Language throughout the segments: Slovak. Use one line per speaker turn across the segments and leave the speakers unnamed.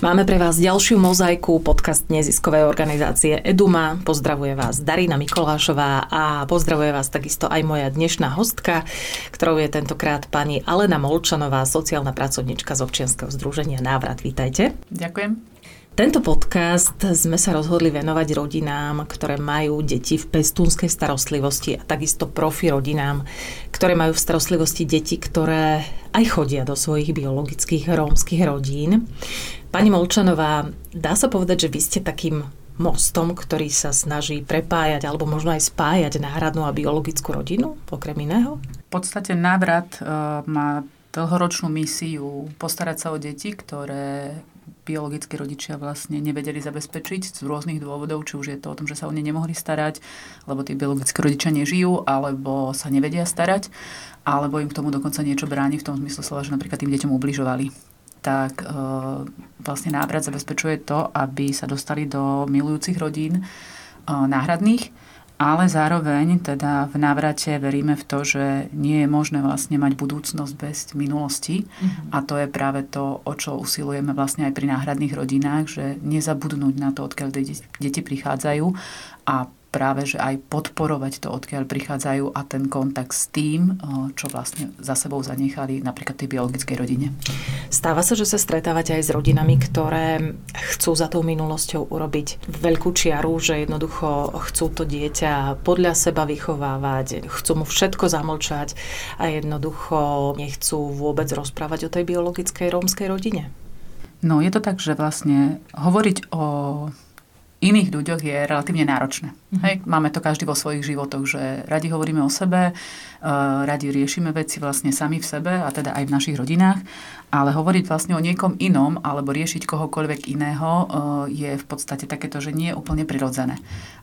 Máme pre vás ďalšiu mozaiku, podcast neziskovej organizácie Eduma. Pozdravuje vás Darina Mikolášová a pozdravuje vás takisto aj moja dnešná hostka, ktorou je tentokrát pani Alena Molčanová, sociálna pracovnička z občianskeho združenia Návrat. Vítajte.
Ďakujem.
Tento podcast sme sa rozhodli venovať rodinám, ktoré majú deti v pestúnskej starostlivosti a takisto profi rodinám, ktoré majú v starostlivosti deti, ktoré aj chodia do svojich biologických rómskych rodín. Pani Molčanová, dá sa povedať, že vy ste takým mostom, ktorý sa snaží prepájať alebo možno aj spájať náhradnú a biologickú rodinu, okrem iného?
V podstate návrat uh, má dlhoročnú misiu postarať sa o deti, ktoré biologickí rodičia vlastne nevedeli zabezpečiť z rôznych dôvodov, či už je to o tom, že sa o ne nemohli starať, lebo tí biologickí rodičia nežijú, alebo sa nevedia starať, alebo im k tomu dokonca niečo bráni v tom zmysle slova, že napríklad tým deťom ubližovali tak e, vlastne návrat zabezpečuje to, aby sa dostali do milujúcich rodín e, náhradných, ale zároveň teda v návrate veríme v to, že nie je možné vlastne mať budúcnosť bez minulosti mm-hmm. a to je práve to, o čo usilujeme vlastne aj pri náhradných rodinách, že nezabudnúť na to, odkiaľ deti prichádzajú a práve, že aj podporovať to, odkiaľ prichádzajú a ten kontakt s tým, čo vlastne za sebou zanechali napríklad tej biologickej rodine.
Stáva sa, že sa stretávate aj s rodinami, ktoré chcú za tou minulosťou urobiť veľkú čiaru, že jednoducho chcú to dieťa podľa seba vychovávať, chcú mu všetko zamlčať a jednoducho nechcú vôbec rozprávať o tej biologickej rómskej rodine?
No je to tak, že vlastne hovoriť o iných ľuďoch je relatívne náročné. Mm-hmm. Hej, máme to každý vo svojich životoch, že radi hovoríme o sebe, uh, radi riešime veci vlastne sami v sebe a teda aj v našich rodinách, ale hovoriť vlastne o niekom inom alebo riešiť kohokoľvek iného uh, je v podstate takéto, že nie je úplne prirodzené.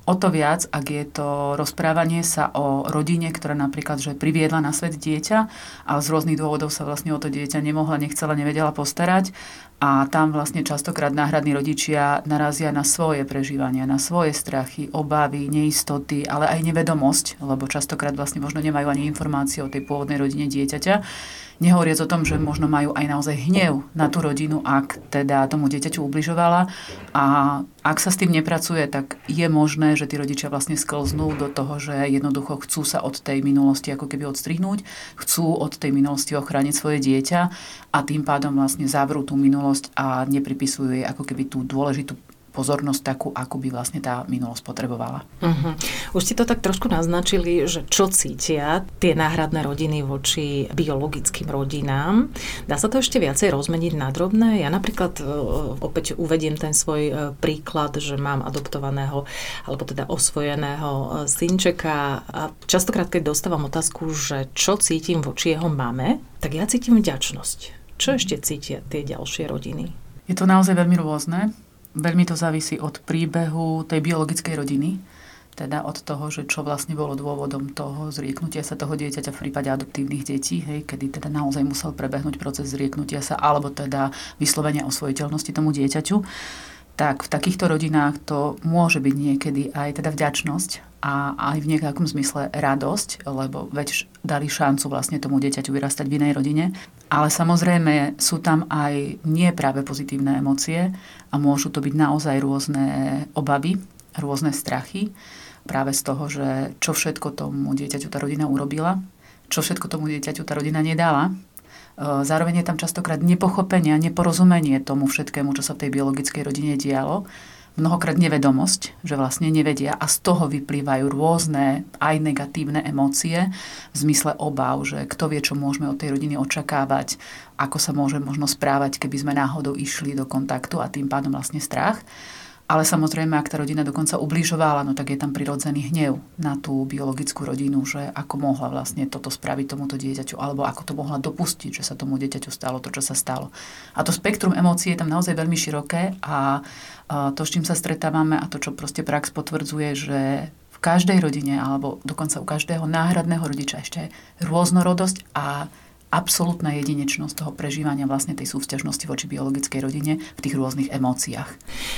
O to viac, ak je to rozprávanie sa o rodine, ktorá napríklad že priviedla na svet dieťa a z rôznych dôvodov sa vlastne o to dieťa nemohla, nechcela, nevedela postarať a tam vlastne častokrát náhradní rodičia narazia na svoje prežívania, na svoje strachy, obavy, neistoty, ale aj nevedomosť, lebo častokrát vlastne možno nemajú ani informácie o tej pôvodnej rodine dieťaťa Nehovoriac o tom, že možno majú aj naozaj hnev na tú rodinu, ak teda tomu dieťaťu ubližovala. A ak sa s tým nepracuje, tak je možné, že tí rodičia vlastne sklznú do toho, že jednoducho chcú sa od tej minulosti ako keby odstrihnúť, chcú od tej minulosti ochrániť svoje dieťa a tým pádom vlastne zavrú tú minulosť a nepripisujú jej ako keby tú dôležitú pozornosť takú, ako by vlastne tá minulosť potrebovala.
Uh-huh. Už ste to tak trošku naznačili, že čo cítia tie náhradné rodiny voči biologickým rodinám. Dá sa to ešte viacej rozmeniť na drobné? Ja napríklad e, opäť uvediem ten svoj e, príklad, že mám adoptovaného alebo teda osvojeného e, synčeka a častokrát, keď dostávam otázku, že čo cítim voči jeho mame, tak ja cítim vďačnosť. Čo ešte cítia tie ďalšie rodiny?
Je to naozaj veľmi rôzne. Veľmi to závisí od príbehu tej biologickej rodiny, teda od toho, že čo vlastne bolo dôvodom toho zrieknutia sa toho dieťaťa v prípade adoptívnych detí, hej, kedy teda naozaj musel prebehnúť proces zrieknutia sa, alebo teda vyslovenia osvojiteľnosti tomu dieťaťu tak v takýchto rodinách to môže byť niekedy aj teda vďačnosť a aj v nejakom zmysle radosť, lebo veď dali šancu vlastne tomu dieťaťu vyrastať v inej rodine. Ale samozrejme sú tam aj nie práve pozitívne emócie a môžu to byť naozaj rôzne obavy, rôzne strachy práve z toho, že čo všetko tomu dieťaťu tá rodina urobila, čo všetko tomu dieťaťu tá rodina nedala Zároveň je tam častokrát nepochopenie a neporozumenie tomu všetkému, čo sa v tej biologickej rodine dialo. Mnohokrát nevedomosť, že vlastne nevedia a z toho vyplývajú rôzne aj negatívne emócie v zmysle obav, že kto vie, čo môžeme od tej rodiny očakávať, ako sa môže možno správať, keby sme náhodou išli do kontaktu a tým pádom vlastne strach. Ale samozrejme, ak tá rodina dokonca ubližovala, no tak je tam prirodzený hnev na tú biologickú rodinu, že ako mohla vlastne toto spraviť tomuto dieťaťu, alebo ako to mohla dopustiť, že sa tomu dieťaťu stalo to, čo sa stalo. A to spektrum emócií je tam naozaj veľmi široké a to, s čím sa stretávame a to, čo proste prax potvrdzuje, že v každej rodine alebo dokonca u každého náhradného rodiča ešte rôznorodosť a absolútna jedinečnosť toho prežívania vlastne tej súvzťažnosti voči biologickej rodine v tých rôznych emóciách.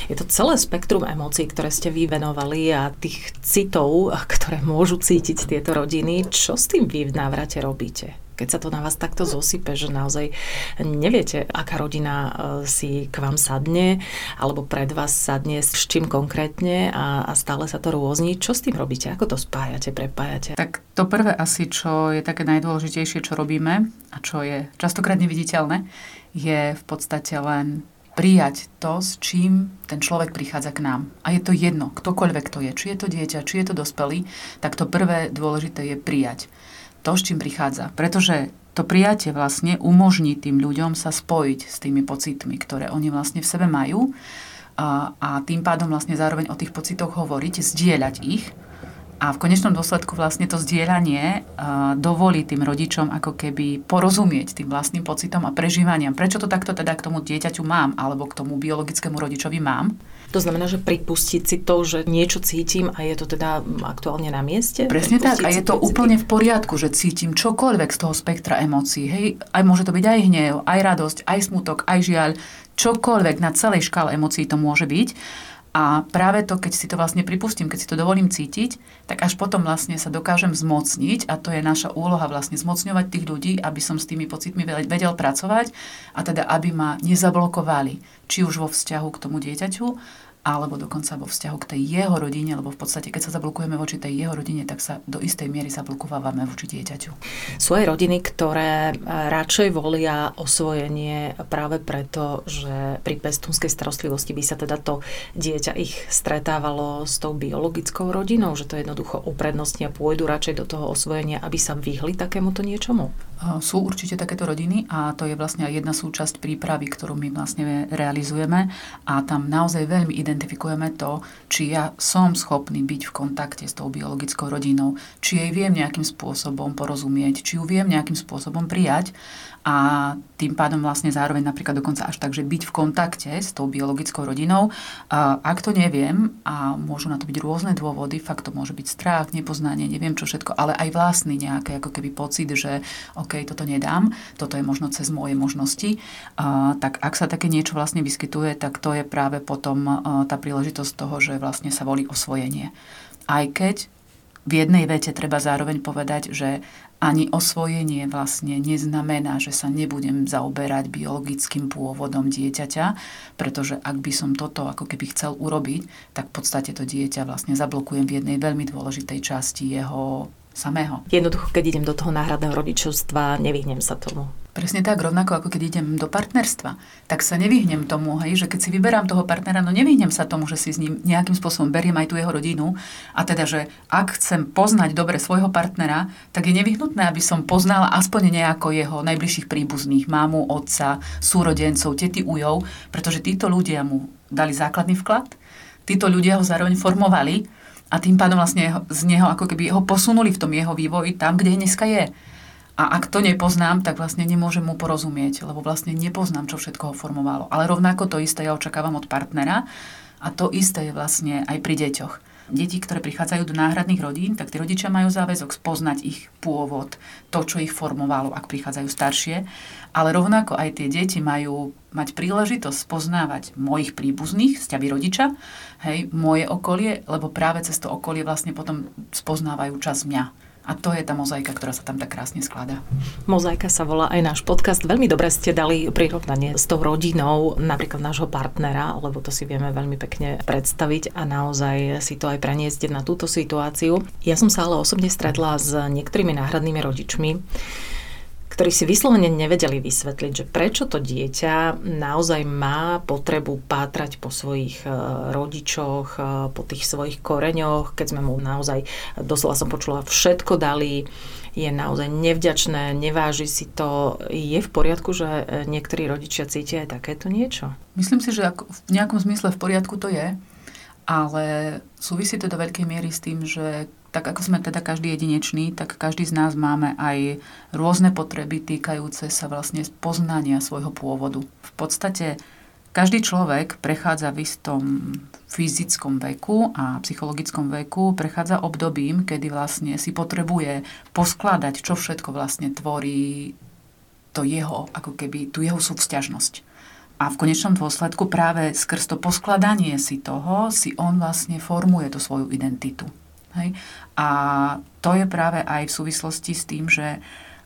Je to celé spektrum emócií, ktoré ste vyvenovali a tých citov, ktoré môžu cítiť tieto rodiny. Čo s tým vy v návrate robíte? Keď sa to na vás takto zosype, že naozaj neviete, aká rodina e, si k vám sadne, alebo pred vás sadne s čím konkrétne a, a stále sa to rôzni. Čo s tým robíte? Ako to spájate, prepájate?
Tak to prvé asi, čo je také najdôležitejšie, čo robíme a čo je častokrát neviditeľné, je v podstate len prijať to, s čím ten človek prichádza k nám. A je to jedno, ktokoľvek to je, či je to dieťa, či je to dospelý, tak to prvé dôležité je prijať to, s čím prichádza. Pretože to prijatie vlastne umožní tým ľuďom sa spojiť s tými pocitmi, ktoré oni vlastne v sebe majú a, a tým pádom vlastne zároveň o tých pocitoch hovoriť, zdieľať ich a v konečnom dôsledku vlastne to zdieľanie uh, dovolí tým rodičom ako keby porozumieť tým vlastným pocitom a prežívaniam. Prečo to takto teda k tomu dieťaťu mám, alebo k tomu biologickému rodičovi mám.
To znamená, že pripustiť si to, že niečo cítim a je to teda aktuálne na mieste?
Presne tak. A je to pocity. úplne v poriadku, že cítim čokoľvek z toho spektra emócií. Hej, aj môže to byť aj hnev, aj radosť, aj smutok, aj žiaľ. Čokoľvek na celej škále emócií to môže byť. A práve to, keď si to vlastne pripustím, keď si to dovolím cítiť, tak až potom vlastne sa dokážem zmocniť a to je naša úloha vlastne zmocňovať tých ľudí, aby som s tými pocitmi vedel pracovať a teda aby ma nezablokovali, či už vo vzťahu k tomu dieťaťu, alebo dokonca vo vzťahu k tej jeho rodine, lebo v podstate, keď sa zablokujeme voči tej jeho rodine, tak sa do istej miery zablokovávame voči dieťaťu.
Sú aj rodiny, ktoré e, radšej volia osvojenie práve preto, že pri pestúnskej starostlivosti by sa teda to dieťa ich stretávalo s tou biologickou rodinou, že to jednoducho uprednostnia, pôjdu radšej do toho osvojenia, aby sa vyhli takémuto niečomu?
Sú určite takéto rodiny a to je vlastne aj jedna súčasť prípravy, ktorú my vlastne realizujeme a tam naozaj veľmi identifikujeme to, či ja som schopný byť v kontakte s tou biologickou rodinou, či jej viem nejakým spôsobom porozumieť, či ju viem nejakým spôsobom prijať a tým pádom vlastne zároveň napríklad dokonca až tak, že byť v kontakte s tou biologickou rodinou. Ak to neviem, a môžu na to byť rôzne dôvody, fakt to môže byť strach, nepoznanie, neviem čo všetko, ale aj vlastný nejaký ako keby pocit, že toto nedám, toto je možno cez moje možnosti, a, tak ak sa také niečo vlastne vyskytuje, tak to je práve potom a, tá príležitosť toho, že vlastne sa volí osvojenie. Aj keď v jednej vete treba zároveň povedať, že ani osvojenie vlastne neznamená, že sa nebudem zaoberať biologickým pôvodom dieťaťa, pretože ak by som toto ako keby chcel urobiť, tak v podstate to dieťa vlastne zablokujem v jednej veľmi dôležitej časti jeho samého.
Jednoducho, keď idem do toho náhradného rodičovstva, nevyhnem sa tomu.
Presne tak, rovnako ako keď idem do partnerstva, tak sa nevyhnem tomu, hej, že keď si vyberám toho partnera, no nevyhnem sa tomu, že si s ním nejakým spôsobom beriem aj tú jeho rodinu a teda, že ak chcem poznať dobre svojho partnera, tak je nevyhnutné, aby som poznala aspoň nejako jeho najbližších príbuzných, mámu, otca, súrodencov, tety, ujov, pretože títo ľudia mu dali základný vklad, títo ľudia ho zároveň formovali a tým pádom vlastne z neho ako keby ho posunuli v tom jeho vývoji tam, kde dneska je. A ak to nepoznám, tak vlastne nemôžem mu porozumieť, lebo vlastne nepoznám, čo všetko ho formovalo. Ale rovnako to isté ja očakávam od partnera a to isté je vlastne aj pri deťoch. Deti, ktoré prichádzajú do náhradných rodín, tak tí rodičia majú záväzok spoznať ich pôvod, to, čo ich formovalo, ak prichádzajú staršie. Ale rovnako aj tie deti majú mať príležitosť spoznávať mojich príbuzných, vzťavy rodiča, hej, moje okolie, lebo práve cez to okolie vlastne potom spoznávajú čas mňa a to je tá mozaika, ktorá sa tam tak krásne skladá.
Mozaika sa volá aj náš podcast. Veľmi dobre ste dali prirovnanie s tou rodinou, napríklad nášho partnera, lebo to si vieme veľmi pekne predstaviť a naozaj si to aj preniesť na túto situáciu. Ja som sa ale osobne stretla s niektorými náhradnými rodičmi, ktorí si vyslovene nevedeli vysvetliť, že prečo to dieťa naozaj má potrebu pátrať po svojich e, rodičoch, e, po tých svojich koreňoch, keď sme mu naozaj, doslova som počula, všetko dali, je naozaj nevďačné, neváži si to. Je v poriadku, že e, niektorí rodičia cítia aj takéto niečo?
Myslím si, že v nejakom zmysle v poriadku to je, ale súvisí to do veľkej miery s tým, že tak ako sme teda každý jedinečný, tak každý z nás máme aj rôzne potreby týkajúce sa vlastne poznania svojho pôvodu. V podstate každý človek prechádza v istom fyzickom veku a psychologickom veku, prechádza obdobím, kedy vlastne si potrebuje poskladať, čo všetko vlastne tvorí to jeho, ako keby tú jeho súvzťažnosť. A v konečnom dôsledku práve skrz to poskladanie si toho, si on vlastne formuje tú svoju identitu. Hej? A to je práve aj v súvislosti s tým, že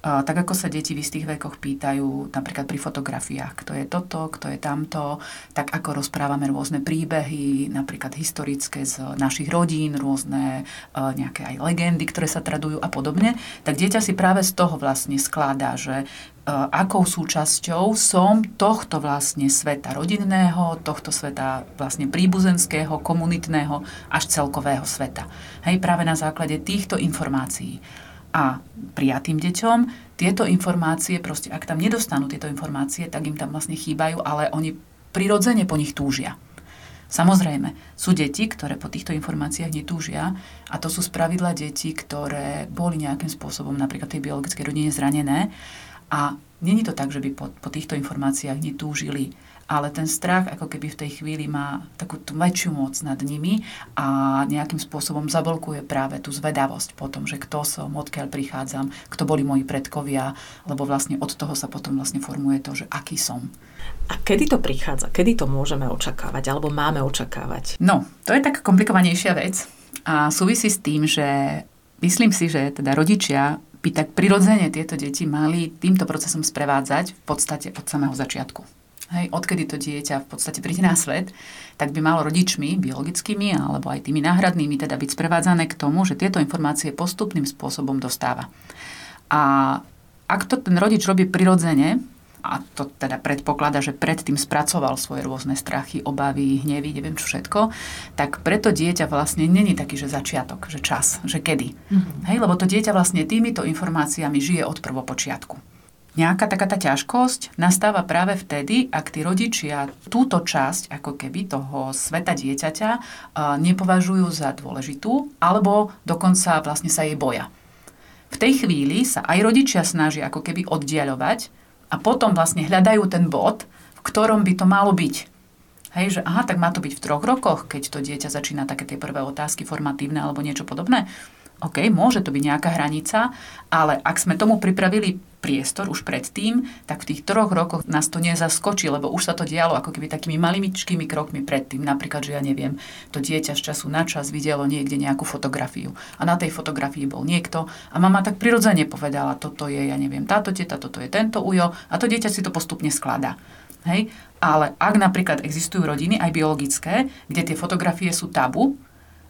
tak ako sa deti v istých vekoch pýtajú, napríklad pri fotografiách, kto je toto, kto je tamto, tak ako rozprávame rôzne príbehy, napríklad historické z našich rodín, rôzne nejaké aj legendy, ktoré sa tradujú a podobne, tak dieťa si práve z toho vlastne skladá, že akou súčasťou som tohto vlastne sveta rodinného, tohto sveta vlastne príbuzenského, komunitného až celkového sveta. Hej, práve na základe týchto informácií a prijatým deťom tieto informácie, proste ak tam nedostanú tieto informácie, tak im tam vlastne chýbajú, ale oni prirodzene po nich túžia. Samozrejme, sú deti, ktoré po týchto informáciách netúžia a to sú spravidla deti, ktoré boli nejakým spôsobom napríklad tej biologickej rodine zranené a není to tak, že by po, po týchto informáciách netúžili ale ten strach ako keby v tej chvíli má takú tú väčšiu moc nad nimi a nejakým spôsobom zablokuje práve tú zvedavosť po tom, že kto som, odkiaľ prichádzam, kto boli moji predkovia, lebo vlastne od toho sa potom vlastne formuje to, že aký som.
A kedy to prichádza? Kedy to môžeme očakávať alebo máme očakávať?
No, to je tak komplikovanejšia vec a súvisí s tým, že myslím si, že teda rodičia by tak prirodzene tieto deti mali týmto procesom sprevádzať v podstate od samého začiatku hej, odkedy to dieťa v podstate príde na svet, tak by malo rodičmi, biologickými alebo aj tými náhradnými, teda byť sprevádzané k tomu, že tieto informácie postupným spôsobom dostáva. A ak to ten rodič robí prirodzene, a to teda predpoklada, že predtým spracoval svoje rôzne strachy, obavy, hnevy, neviem čo všetko, tak preto dieťa vlastne není taký, že začiatok, že čas, že kedy. Mm-hmm. Hej, lebo to dieťa vlastne týmito informáciami žije od prvopočiatku. Nejaká taká tá ťažkosť nastáva práve vtedy, ak tí rodičia túto časť ako keby toho sveta dieťaťa nepovažujú za dôležitú alebo dokonca vlastne sa jej boja. V tej chvíli sa aj rodičia snažia ako keby oddialovať a potom vlastne hľadajú ten bod, v ktorom by to malo byť. Hej, že aha, tak má to byť v troch rokoch, keď to dieťa začína také tie prvé otázky formatívne alebo niečo podobné. OK, môže to byť nejaká hranica, ale ak sme tomu pripravili priestor už predtým, tak v tých troch rokoch nás to nezaskočí, lebo už sa to dialo ako keby takými malimičkými krokmi predtým. Napríklad, že ja neviem, to dieťa z času na čas videlo niekde nejakú fotografiu a na tej fotografii bol niekto a mama tak prirodzene povedala, toto je, ja neviem, táto teta, toto je tento ujo a to dieťa si to postupne skladá. Hej? Ale ak napríklad existujú rodiny, aj biologické, kde tie fotografie sú tabu,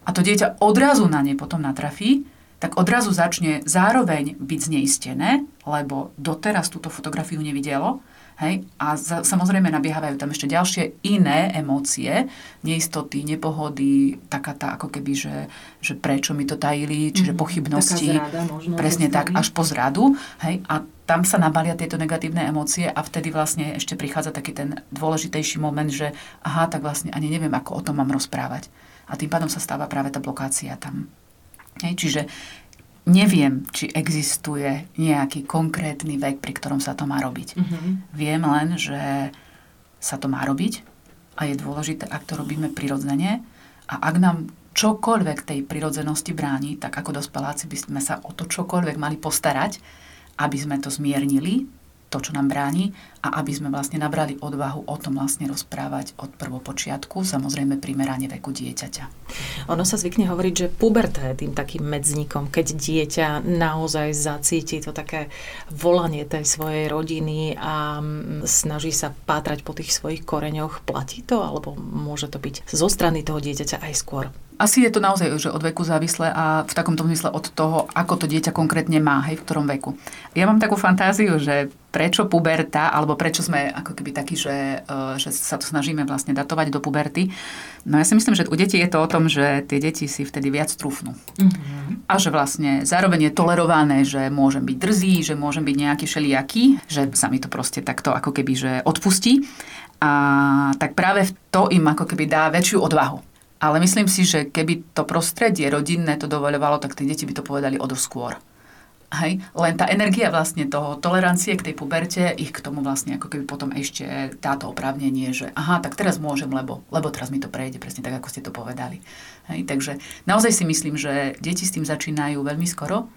a to dieťa odrazu na ne potom natrafí, tak odrazu začne zároveň byť zneistené, lebo doteraz túto fotografiu nevidelo. Hej? A za, samozrejme nabiehajú tam ešte ďalšie iné emócie, neistoty, nepohody, taká tá ako keby, že, že prečo mi to tajili, čiže mm, pochybnosti.
Možno,
presne tak, až po zradu. Hej? A tam sa nabalia tieto negatívne emócie a vtedy vlastne ešte prichádza taký ten dôležitejší moment, že aha, tak vlastne ani neviem, ako o tom mám rozprávať a tým pádom sa stáva práve tá blokácia tam. Hej, čiže neviem, či existuje nejaký konkrétny vek, pri ktorom sa to má robiť. Mm-hmm. Viem len, že sa to má robiť a je dôležité, ak to robíme prirodzene a ak nám čokoľvek tej prirodzenosti bráni, tak ako dospeláci by sme sa o to čokoľvek mali postarať, aby sme to zmiernili, to, čo nám bráni a aby sme vlastne nabrali odvahu o tom vlastne rozprávať od prvopočiatku, samozrejme primerane veku dieťaťa.
Ono sa zvykne hovoriť, že puberta je tým takým medznikom, keď dieťa naozaj zacíti to také volanie tej svojej rodiny a mm, snaží sa pátrať po tých svojich koreňoch. Platí to, alebo môže to byť zo strany toho dieťaťa aj skôr?
Asi je to naozaj že od veku závislé a v takomto zmysle od toho, ako to dieťa konkrétne má, hej, v ktorom veku. Ja mám takú fantáziu, že prečo puberta, alebo prečo sme ako keby takí, že, e, že sa to snažíme vlastne datovať do puberty. No ja si myslím, že u detí je to o tom, že tie deti si vtedy viac trúfnú. Mm-hmm. A že vlastne zároveň je tolerované, že môžem byť drzý, že môžem byť nejaký šeliaký, že sa mi to proste takto ako keby že odpustí. A tak práve to im ako keby dá väčšiu odvahu ale myslím si, že keby to prostredie rodinné to dovoľovalo, tak tie deti by to povedali o skôr. Hej? Len tá energia vlastne toho tolerancie k tej puberte ich k tomu vlastne ako keby potom ešte táto oprávnenie, že aha, tak teraz môžem, lebo, lebo teraz mi to prejde, presne tak, ako ste to povedali. Hej? Takže naozaj si myslím, že deti s tým začínajú veľmi skoro,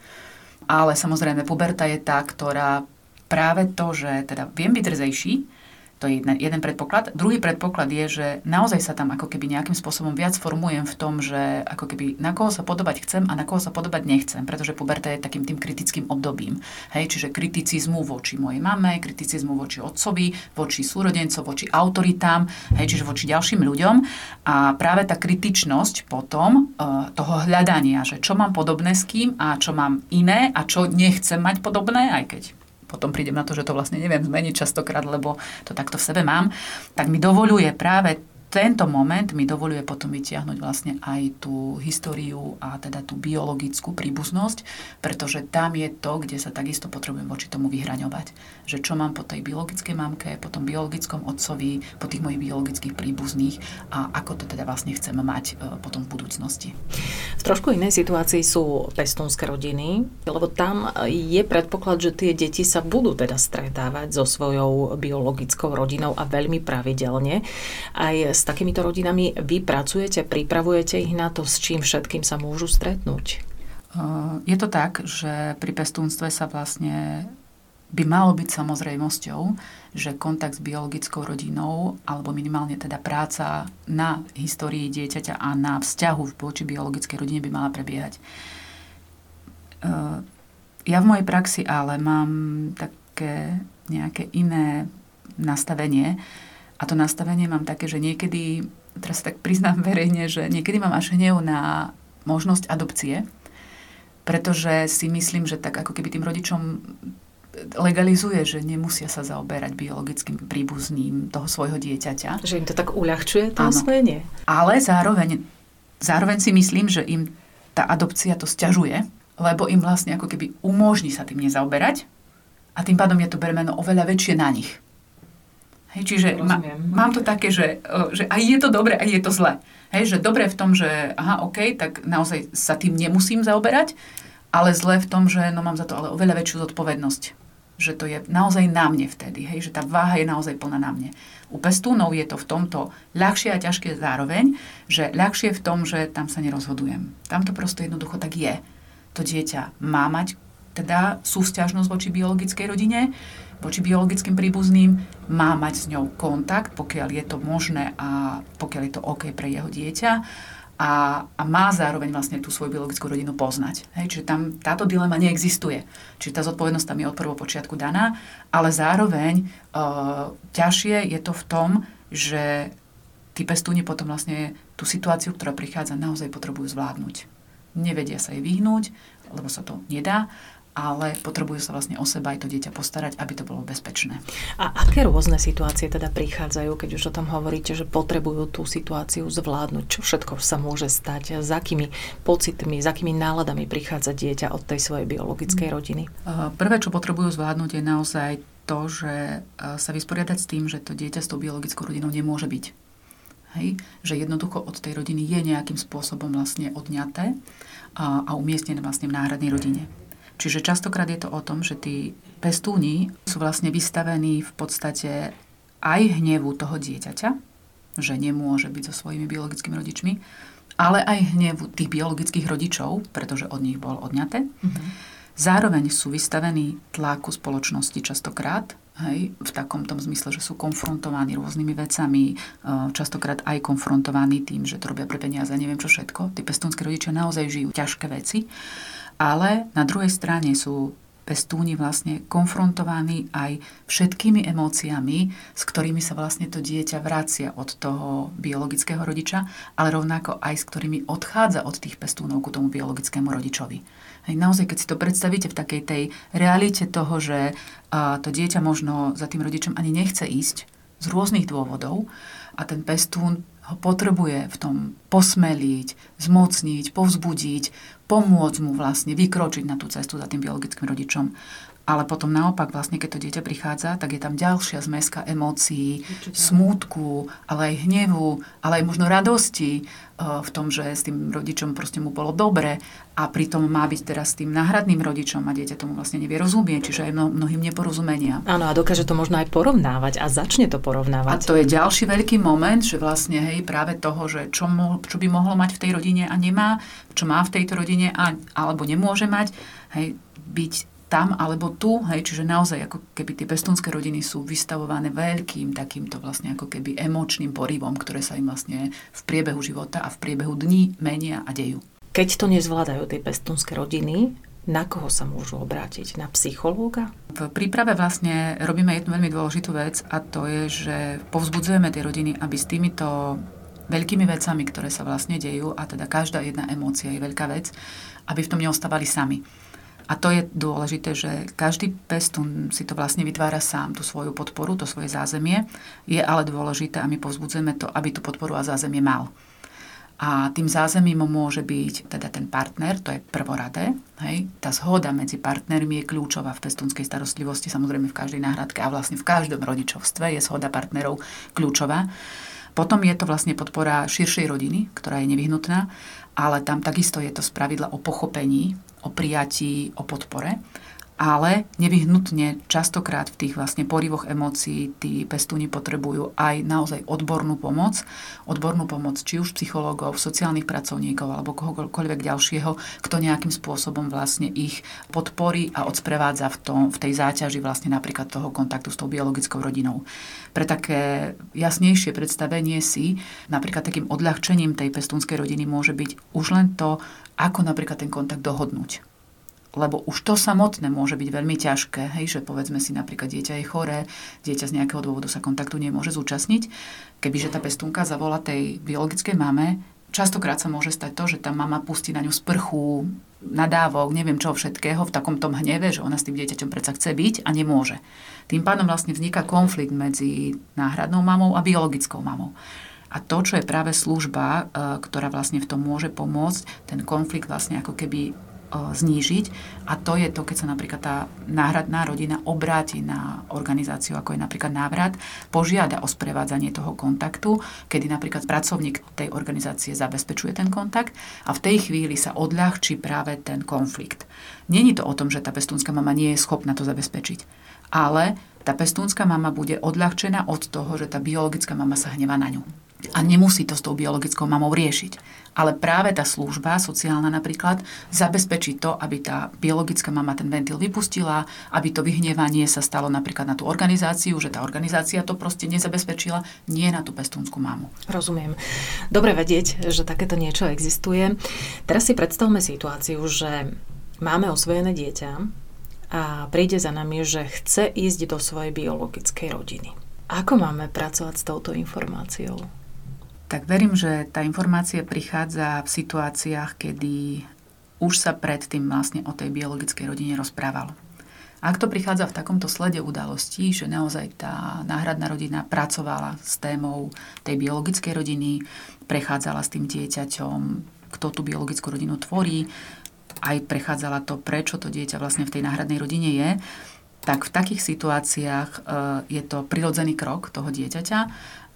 ale samozrejme puberta je tá, ktorá práve to, že teda viem byť drzejší, to je jeden, predpoklad. Druhý predpoklad je, že naozaj sa tam ako keby nejakým spôsobom viac formujem v tom, že ako keby na koho sa podobať chcem a na koho sa podobať nechcem, pretože puberta je takým tým kritickým obdobím. Hej, čiže kriticizmu voči mojej mame, kriticizmu voči otcovi, voči súrodencov, voči autoritám, hej, čiže voči ďalším ľuďom. A práve tá kritičnosť potom uh, toho hľadania, že čo mám podobné s kým a čo mám iné a čo nechcem mať podobné, aj keď potom prídem na to, že to vlastne neviem zmeniť častokrát, lebo to takto v sebe mám, tak mi dovoluje práve tento moment mi dovoluje potom vytiahnuť vlastne aj tú históriu a teda tú biologickú príbuznosť, pretože tam je to, kde sa takisto potrebujem voči tomu vyhraňovať. Že čo mám po tej biologickej mamke, po tom biologickom otcovi, po tých mojich biologických príbuzných a ako to teda vlastne chcem mať e, potom v budúcnosti.
V trošku inej situácii sú pestúnske rodiny, lebo tam je predpoklad, že tie deti sa budú teda stretávať so svojou biologickou rodinou a veľmi pravidelne. Aj s takýmito rodinami vy pracujete, pripravujete ich na to, s čím všetkým sa môžu stretnúť?
Je to tak, že pri pestúnstve sa vlastne by malo byť samozrejmosťou, že kontakt s biologickou rodinou, alebo minimálne teda práca na histórii dieťaťa a na vzťahu voči biologickej rodine by mala prebiehať. Ja v mojej praxi ale mám také nejaké iné nastavenie, a to nastavenie mám také, že niekedy, teraz tak priznám verejne, že niekedy mám až hnev na možnosť adopcie, pretože si myslím, že tak ako keby tým rodičom legalizuje, že nemusia sa zaoberať biologickým príbuzným toho svojho dieťaťa.
Že im to tak uľahčuje to osvojenie.
Ale zároveň, zároveň si myslím, že im tá adopcia to stiažuje, lebo im vlastne ako keby umožní sa tým nezaoberať a tým pádom je to bremeno oveľa väčšie na nich. Hej, čiže ma, mám to také, že, že aj je to dobre, aj je to zle. Hej, že dobre v tom, že aha, OK, tak naozaj sa tým nemusím zaoberať, ale zle v tom, že no mám za to ale oveľa väčšiu zodpovednosť. Že to je naozaj na mne vtedy, hej, že tá váha je naozaj plná na mne. U pestúnov je to v tomto ľahšie a ťažké zároveň, že ľahšie v tom, že tam sa nerozhodujem. Tam to prosto jednoducho tak je. To dieťa má mať teda súvzťažnosť voči biologickej rodine, voči biologickým príbuzným, má mať s ňou kontakt, pokiaľ je to možné a pokiaľ je to OK pre jeho dieťa a, a má zároveň vlastne tú svoju biologickú rodinu poznať. Hej, čiže tam táto dilema neexistuje. Čiže tá zodpovednosť tam je od prvého počiatku daná, ale zároveň e, ťažšie je to v tom, že tí pestúni potom vlastne tú situáciu, ktorá prichádza, naozaj potrebujú zvládnuť. Nevedia sa jej vyhnúť, lebo sa to nedá ale potrebujú sa vlastne o seba aj to dieťa postarať, aby to bolo bezpečné.
A aké rôzne situácie teda prichádzajú, keď už o tom hovoríte, že potrebujú tú situáciu zvládnuť? Čo všetko sa môže stať? S akými pocitmi, s akými náladami prichádza dieťa od tej svojej biologickej rodiny?
Prvé, čo potrebujú zvládnuť, je naozaj to, že sa vysporiadať s tým, že to dieťa s tou biologickou rodinou nemôže byť. Hej? Že jednoducho od tej rodiny je nejakým spôsobom vlastne odňaté a, a umiestnené vlastne v náhradnej rodine. Čiže častokrát je to o tom, že tí pestúni sú vlastne vystavení v podstate aj hnevu toho dieťaťa, že nemôže byť so svojimi biologickými rodičmi, ale aj hnevu tých biologických rodičov, pretože od nich bol odňaté. Mm-hmm. Zároveň sú vystavení tlaku spoločnosti častokrát, hej, v takom tom zmysle, že sú konfrontovaní rôznymi vecami, e, častokrát aj konfrontovaní tým, že to robia pre peniaze, neviem čo všetko. Tí pestúnske rodičia naozaj žijú ťažké veci ale na druhej strane sú pestúni vlastne konfrontovaní aj všetkými emóciami, s ktorými sa vlastne to dieťa vracia od toho biologického rodiča, ale rovnako aj s ktorými odchádza od tých pestúnov ku tomu biologickému rodičovi. Hej, naozaj, keď si to predstavíte v takej tej realite toho, že a, to dieťa možno za tým rodičom ani nechce ísť z rôznych dôvodov a ten pestún ho potrebuje v tom posmeliť, zmocniť, povzbudiť, pomôcť mu vlastne vykročiť na tú cestu za tým biologickým rodičom. Ale potom naopak, vlastne, keď to dieťa prichádza, tak je tam ďalšia zmeska emócií, Určite. smútku, ale aj hnevu, ale aj možno radosti uh, v tom, že s tým rodičom proste mu bolo dobre a pritom má byť teraz tým náhradným rodičom a dieťa tomu vlastne nevie rozumieť, čiže aj mno, mnohým neporozumenia.
Áno, a dokáže to možno aj porovnávať a začne to porovnávať.
A to je ďalší veľký moment, že vlastne hej, práve toho, že čo, mo, čo by mohlo mať v tej rodine a nemá, čo má v tejto rodine a, alebo nemôže mať, hej, byť tam alebo tu, hej, čiže naozaj ako keby tie pestúnske rodiny sú vystavované veľkým takýmto vlastne ako keby emočným porivom, ktoré sa im vlastne v priebehu života a v priebehu dní menia a dejú.
Keď to nezvládajú tie pestúnske rodiny, na koho sa môžu obrátiť? Na psychológa?
V príprave vlastne robíme jednu veľmi dôležitú vec a to je, že povzbudzujeme tie rodiny, aby s týmito veľkými vecami, ktoré sa vlastne dejú, a teda každá jedna emócia je veľká vec, aby v tom neostávali sami. A to je dôležité, že každý pestún si to vlastne vytvára sám, tú svoju podporu, to svoje zázemie. Je ale dôležité a my povzbudzujeme to, aby tú podporu a zázemie mal. A tým zázemím môže byť teda ten partner, to je prvoradé. Hej. Tá zhoda medzi partnermi je kľúčová v pestúnskej starostlivosti, samozrejme v každej náhradke a vlastne v každom rodičovstve je zhoda partnerov kľúčová. Potom je to vlastne podpora širšej rodiny, ktorá je nevyhnutná, ale tam takisto je to spravidla o pochopení, o prijatí, o podpore ale nevyhnutne častokrát v tých vlastne porivoch emócií tí pestúni potrebujú aj naozaj odbornú pomoc. Odbornú pomoc či už psychológov, sociálnych pracovníkov alebo kohokoľvek ďalšieho, kto nejakým spôsobom vlastne ich podporí a odsprevádza v, tom, v tej záťaži vlastne napríklad toho kontaktu s tou biologickou rodinou. Pre také jasnejšie predstavenie si, napríklad takým odľahčením tej pestúnskej rodiny môže byť už len to, ako napríklad ten kontakt dohodnúť lebo už to samotné môže byť veľmi ťažké, hej, že povedzme si napríklad dieťa je choré, dieťa z nejakého dôvodu sa kontaktu nemôže zúčastniť. Kebyže tá pestúnka zavolá tej biologickej mame, častokrát sa môže stať to, že tá mama pustí na ňu sprchu, nadávok, neviem čo všetkého, v takom tom hneve, že ona s tým dieťaťom predsa chce byť a nemôže. Tým pádom vlastne vzniká konflikt medzi náhradnou mamou a biologickou mamou. A to, čo je práve služba, e, ktorá vlastne v tom môže pomôcť, ten konflikt vlastne ako keby znížiť. A to je to, keď sa napríklad tá náhradná rodina obráti na organizáciu, ako je napríklad návrat, požiada o sprevádzanie toho kontaktu, kedy napríklad pracovník tej organizácie zabezpečuje ten kontakt a v tej chvíli sa odľahčí práve ten konflikt. Není to o tom, že tá pestúnska mama nie je schopná to zabezpečiť, ale tá pestúnska mama bude odľahčená od toho, že tá biologická mama sa hneva na ňu. A nemusí to s tou biologickou mamou riešiť. Ale práve tá služba, sociálna napríklad, zabezpečí to, aby tá biologická mama ten ventil vypustila, aby to vyhnevanie sa stalo napríklad na tú organizáciu, že tá organizácia to proste nezabezpečila, nie na tú pestúnsku mamu.
Rozumiem. Dobre vedieť, že takéto niečo existuje. Teraz si predstavme situáciu, že máme osvojené dieťa a príde za nami, že chce ísť do svojej biologickej rodiny. Ako máme pracovať s touto informáciou?
Tak verím, že tá informácia prichádza v situáciách, kedy už sa predtým vlastne o tej biologickej rodine rozprávalo. Ak to prichádza v takomto slede udalostí, že naozaj tá náhradná rodina pracovala s témou tej biologickej rodiny, prechádzala s tým dieťaťom, kto tú biologickú rodinu tvorí, aj prechádzala to, prečo to dieťa vlastne v tej náhradnej rodine je, tak v takých situáciách e, je to prirodzený krok toho dieťaťa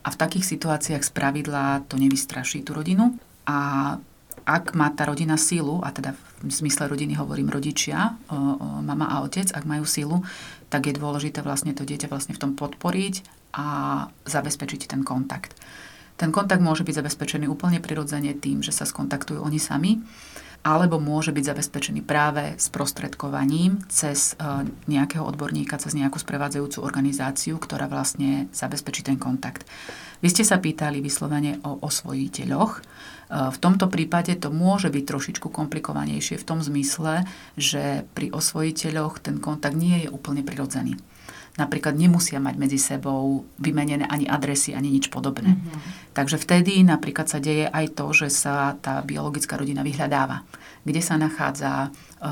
a v takých situáciách z pravidla to nevystraší tú rodinu. A ak má tá rodina sílu, a teda v zmysle rodiny hovorím rodičia, mama a otec, ak majú sílu, tak je dôležité vlastne to dieťa vlastne v tom podporiť a zabezpečiť ten kontakt. Ten kontakt môže byť zabezpečený úplne prirodzene tým, že sa skontaktujú oni sami alebo môže byť zabezpečený práve sprostredkovaním cez e, nejakého odborníka, cez nejakú sprevádzajúcu organizáciu, ktorá vlastne zabezpečí ten kontakt. Vy ste sa pýtali vyslovene o osvojiteľoch. E, v tomto prípade to môže byť trošičku komplikovanejšie v tom zmysle, že pri osvojiteľoch ten kontakt nie je úplne prirodzený napríklad nemusia mať medzi sebou vymenené ani adresy, ani nič podobné. Mm-hmm. Takže vtedy napríklad sa deje aj to, že sa tá biologická rodina vyhľadáva, kde sa nachádza, eh,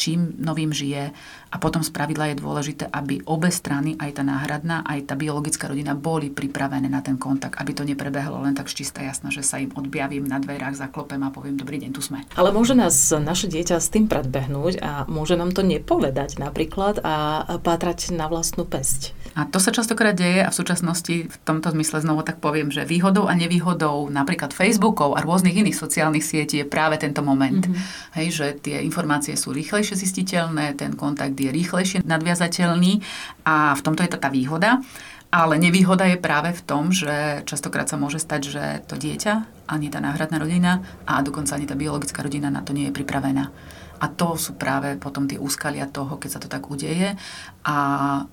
čím novým žije a potom z pravidla je dôležité, aby obe strany, aj tá náhradná, aj tá biologická rodina, boli pripravené na ten kontakt, aby to neprebehlo len tak čistá jasná, že sa im odbjavím na dverách, zaklopem a poviem, dobrý deň, tu sme.
Ale môže nás naše dieťa s tým predbehnúť a môže nám to nepovedať napríklad a pátrať na vlastnú pesť.
A to sa častokrát deje a v súčasnosti v tomto zmysle znovu tak poviem, že výhodou a nevýhodou napríklad Facebookov a rôznych iných sociálnych sietí je práve tento moment. Mm-hmm. Hej, že tie informácie sú rýchlejšie zistiteľné, ten kontakt je rýchlejšie nadviazateľný a v tomto je tá výhoda. Ale nevýhoda je práve v tom, že častokrát sa môže stať, že to dieťa, ani tá náhradná rodina a dokonca ani tá biologická rodina na to nie je pripravená. A to sú práve potom tie úskalia toho, keď sa to tak udeje. A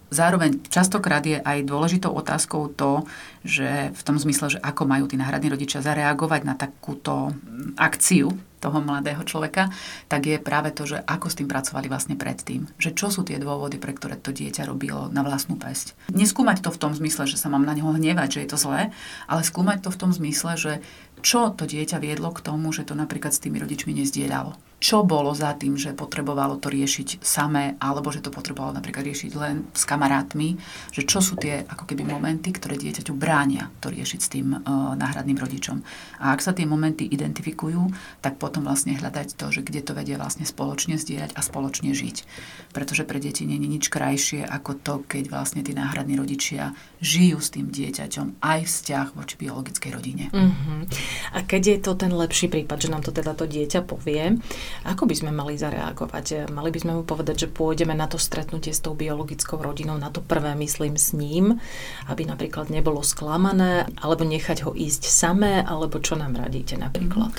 zároveň častokrát je aj dôležitou otázkou to, že v tom zmysle, že ako majú tí náhradní rodičia zareagovať na takúto akciu toho mladého človeka, tak je práve to, že ako s tým pracovali vlastne predtým. Že čo sú tie dôvody, pre ktoré to dieťa robilo na vlastnú pesť. Neskúmať to v tom zmysle, že sa mám na neho hnevať, že je to zlé, ale skúmať to v tom zmysle, že čo to dieťa viedlo k tomu, že to napríklad s tými rodičmi nezdieľalo čo bolo za tým, že potrebovalo to riešiť samé, alebo že to potrebovalo napríklad riešiť len s kamarátmi, že čo sú tie ako keby momenty, ktoré dieťaťu bránia to riešiť s tým uh, náhradným rodičom. A ak sa tie momenty identifikujú, tak potom vlastne hľadať to, že kde to vedia vlastne spoločne zdieľať a spoločne žiť. Pretože pre deti nie je nič krajšie ako to, keď vlastne tí náhradní rodičia žijú s tým dieťaťom aj vzťah voči biologickej rodine.
Uh-huh. A keď je to ten lepší prípad, že nám to teda to dieťa povie, ako by sme mali zareagovať? Mali by sme mu povedať, že pôjdeme na to stretnutie s tou biologickou rodinou, na to prvé myslím s ním, aby napríklad nebolo sklamané, alebo nechať ho ísť samé, alebo čo nám radíte napríklad?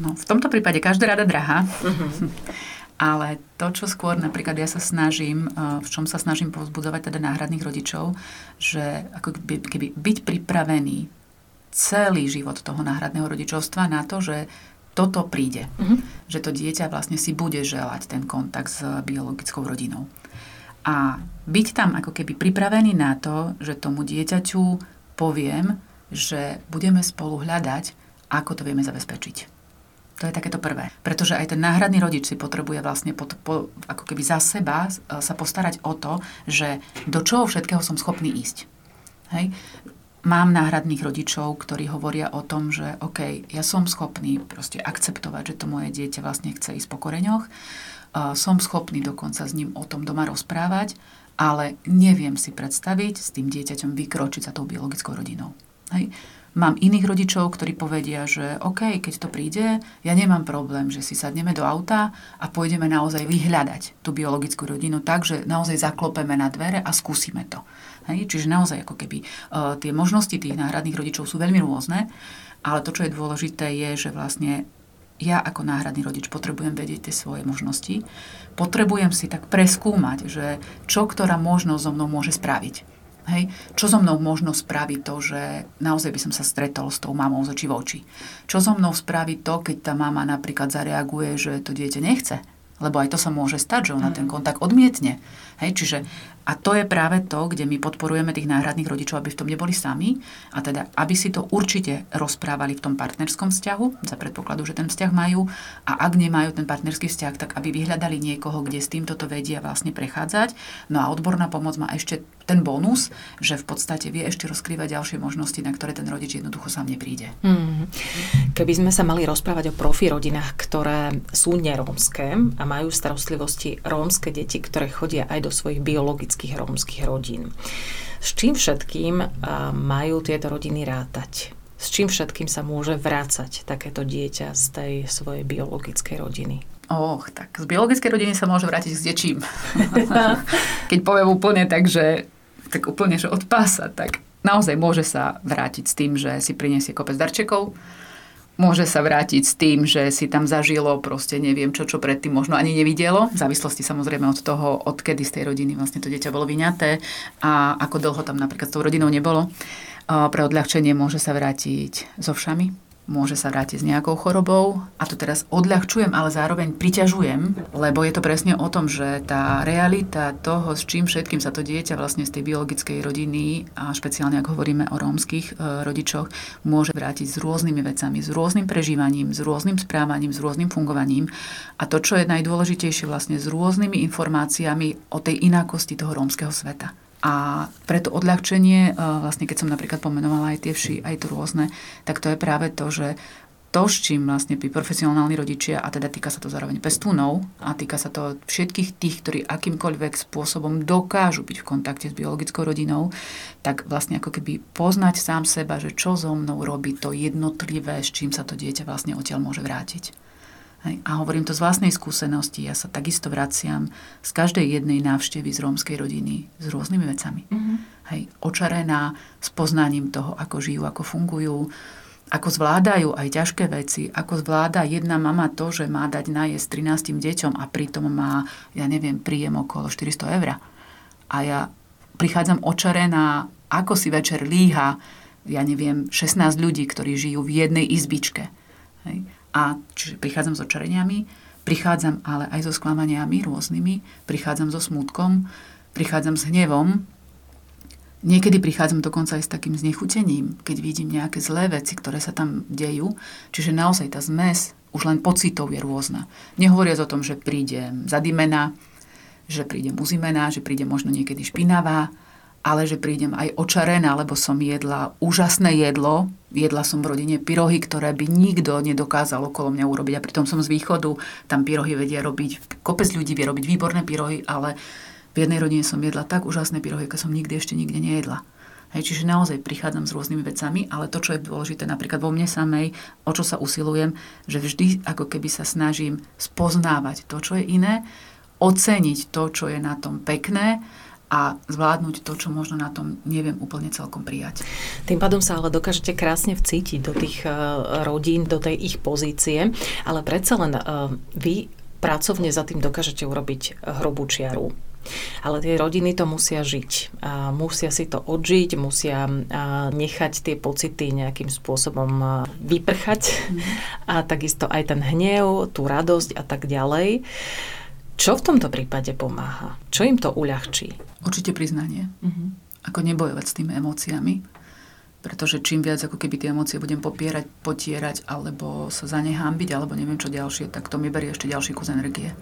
No, v tomto prípade každá rada drahá. Uh-huh. Ale to, čo skôr napríklad ja sa snažím, v čom sa snažím povzbudzovať teda náhradných rodičov, že ako keby, keby byť pripravený celý život toho náhradného rodičovstva na to, že toto príde. Mm-hmm. Že to dieťa vlastne si bude želať ten kontakt s biologickou rodinou. A byť tam ako keby pripravený na to, že tomu dieťaťu poviem, že budeme spolu hľadať, ako to vieme zabezpečiť. To je takéto prvé. Pretože aj ten náhradný rodič si potrebuje vlastne pod, po, ako keby za seba sa postarať o to, že do čoho všetkého som schopný ísť. Hej? Mám náhradných rodičov, ktorí hovoria o tom, že OK, ja som schopný proste akceptovať, že to moje dieťa vlastne chce ísť po koreňoch, som schopný dokonca s ním o tom doma rozprávať, ale neviem si predstaviť s tým dieťaťom vykročiť za tou biologickou rodinou. Hej. Mám iných rodičov, ktorí povedia, že OK, keď to príde, ja nemám problém, že si sadneme do auta a pôjdeme naozaj vyhľadať tú biologickú rodinu tak, že naozaj zaklopeme na dvere a skúsime to. Hej? Čiže naozaj ako keby uh, tie možnosti tých náhradných rodičov sú veľmi rôzne, ale to, čo je dôležité, je, že vlastne ja ako náhradný rodič potrebujem vedieť tie svoje možnosti. Potrebujem si tak preskúmať, že čo ktorá možnosť so mnou môže spraviť. Hej. Čo so mnou možno spraviť to, že naozaj by som sa stretol s tou mamou z očí v oči? Čo so mnou spraviť to, keď tá mama napríklad zareaguje, že to dieťa nechce? Lebo aj to sa môže stať, že ona ten kontakt odmietne. Hej, čiže a to je práve to, kde my podporujeme tých náhradných rodičov, aby v tom neboli sami a teda, aby si to určite rozprávali v tom partnerskom vzťahu, za predpokladu, že ten vzťah majú a ak nemajú ten partnerský vzťah, tak aby vyhľadali niekoho, kde s týmto to vedia vlastne prechádzať. No a odborná pomoc má ešte ten bonus, že v podstate vie ešte rozkrývať ďalšie možnosti, na ktoré ten rodič jednoducho sám nepríde. Hmm.
Keby sme sa mali rozprávať o profi rodinách, ktoré sú nerómske a majú starostlivosti rómske deti, ktoré chodia aj do svojich biologických rómskych rodín. S čím všetkým majú tieto rodiny rátať? S čím všetkým sa môže vrácať takéto dieťa z tej svojej biologickej rodiny?
Och, tak z biologickej rodiny sa môže vrátiť s dečím. Keď poviem úplne tak, že tak úplne, že od pása, tak naozaj môže sa vrátiť s tým, že si prinesie kopec darčekov, môže sa vrátiť s tým, že si tam zažilo proste neviem čo, čo predtým možno ani nevidelo, v závislosti samozrejme od toho, odkedy z tej rodiny vlastne to dieťa bolo vyňaté a ako dlho tam napríklad s tou rodinou nebolo. Pre odľahčenie môže sa vrátiť so všami, môže sa vrátiť s nejakou chorobou. A to teraz odľahčujem, ale zároveň priťažujem, lebo je to presne o tom, že tá realita toho, s čím všetkým sa to dieťa vlastne z tej biologickej rodiny, a špeciálne ak hovoríme o rómskych e, rodičoch, môže vrátiť s rôznymi vecami, s rôznym prežívaním, s rôznym správaním, s rôznym fungovaním. A to, čo je najdôležitejšie, vlastne s rôznymi informáciami o tej inakosti toho rómskeho sveta. A preto odľahčenie, e, vlastne keď som napríklad pomenovala aj tie vši, aj to rôzne, tak to je práve to, že to, s čím vlastne by profesionálni rodičia, a teda týka sa to zároveň pestúnov, a týka sa to všetkých tých, ktorí akýmkoľvek spôsobom dokážu byť v kontakte s biologickou rodinou, tak vlastne ako keby poznať sám seba, že čo so mnou robí to jednotlivé, s čím sa to dieťa vlastne odtiaľ môže vrátiť. Hej. A hovorím to z vlastnej skúsenosti. Ja sa takisto vraciam z každej jednej návštevy z rómskej rodiny s rôznymi vecami. Mm-hmm. Hej. Očarená s poznaním toho, ako žijú, ako fungujú, ako zvládajú aj ťažké veci, ako zvláda jedna mama to, že má dať najesť 13 deťom a pritom má, ja neviem, príjem okolo 400 eur. A ja prichádzam očarená, ako si večer líha, ja neviem, 16 ľudí, ktorí žijú v jednej izbičke. Hej. A čiže prichádzam s očareniami, prichádzam ale aj so sklamaniami rôznymi, prichádzam so smutkom, prichádzam s hnevom, Niekedy prichádzam dokonca aj s takým znechutením, keď vidím nejaké zlé veci, ktoré sa tam dejú. Čiže naozaj tá zmes už len pocitov je rôzna. Nehovoriac o tom, že prídem zadimená, že prídem uzimená, že prídem možno niekedy špinavá, ale že prídem aj očarená, lebo som jedla úžasné jedlo. Jedla som v rodine pyrohy, ktoré by nikto nedokázal okolo mňa urobiť. A pritom som z východu, tam pyrohy vedia robiť, kopec ľudí vie robiť výborné pyrohy, ale v jednej rodine som jedla tak úžasné pyrohy, ako som nikdy ešte nikde nejedla. Hej, čiže naozaj prichádzam s rôznymi vecami, ale to, čo je dôležité napríklad vo mne samej, o čo sa usilujem, že vždy ako keby sa snažím spoznávať to, čo je iné, oceniť to, čo je na tom pekné a zvládnuť to, čo možno na tom neviem úplne celkom prijať.
Tým pádom sa ale dokážete krásne vcítiť do tých uh, rodín, do tej ich pozície, ale predsa len uh, vy pracovne za tým dokážete urobiť hrubú čiaru. Ale tie rodiny to musia žiť. A musia si to odžiť, musia nechať tie pocity nejakým spôsobom vyprchať mm. a takisto aj ten hnev, tú radosť a tak ďalej. Čo v tomto prípade pomáha? Čo im to uľahčí?
Určite priznanie. Mm-hmm. Ako nebojovať s tými emóciami. Pretože čím viac ako keby tie emócie budem popierať, potierať, alebo sa za ne hambiť, alebo neviem čo ďalšie, tak to mi berie ešte ďalší kus energie.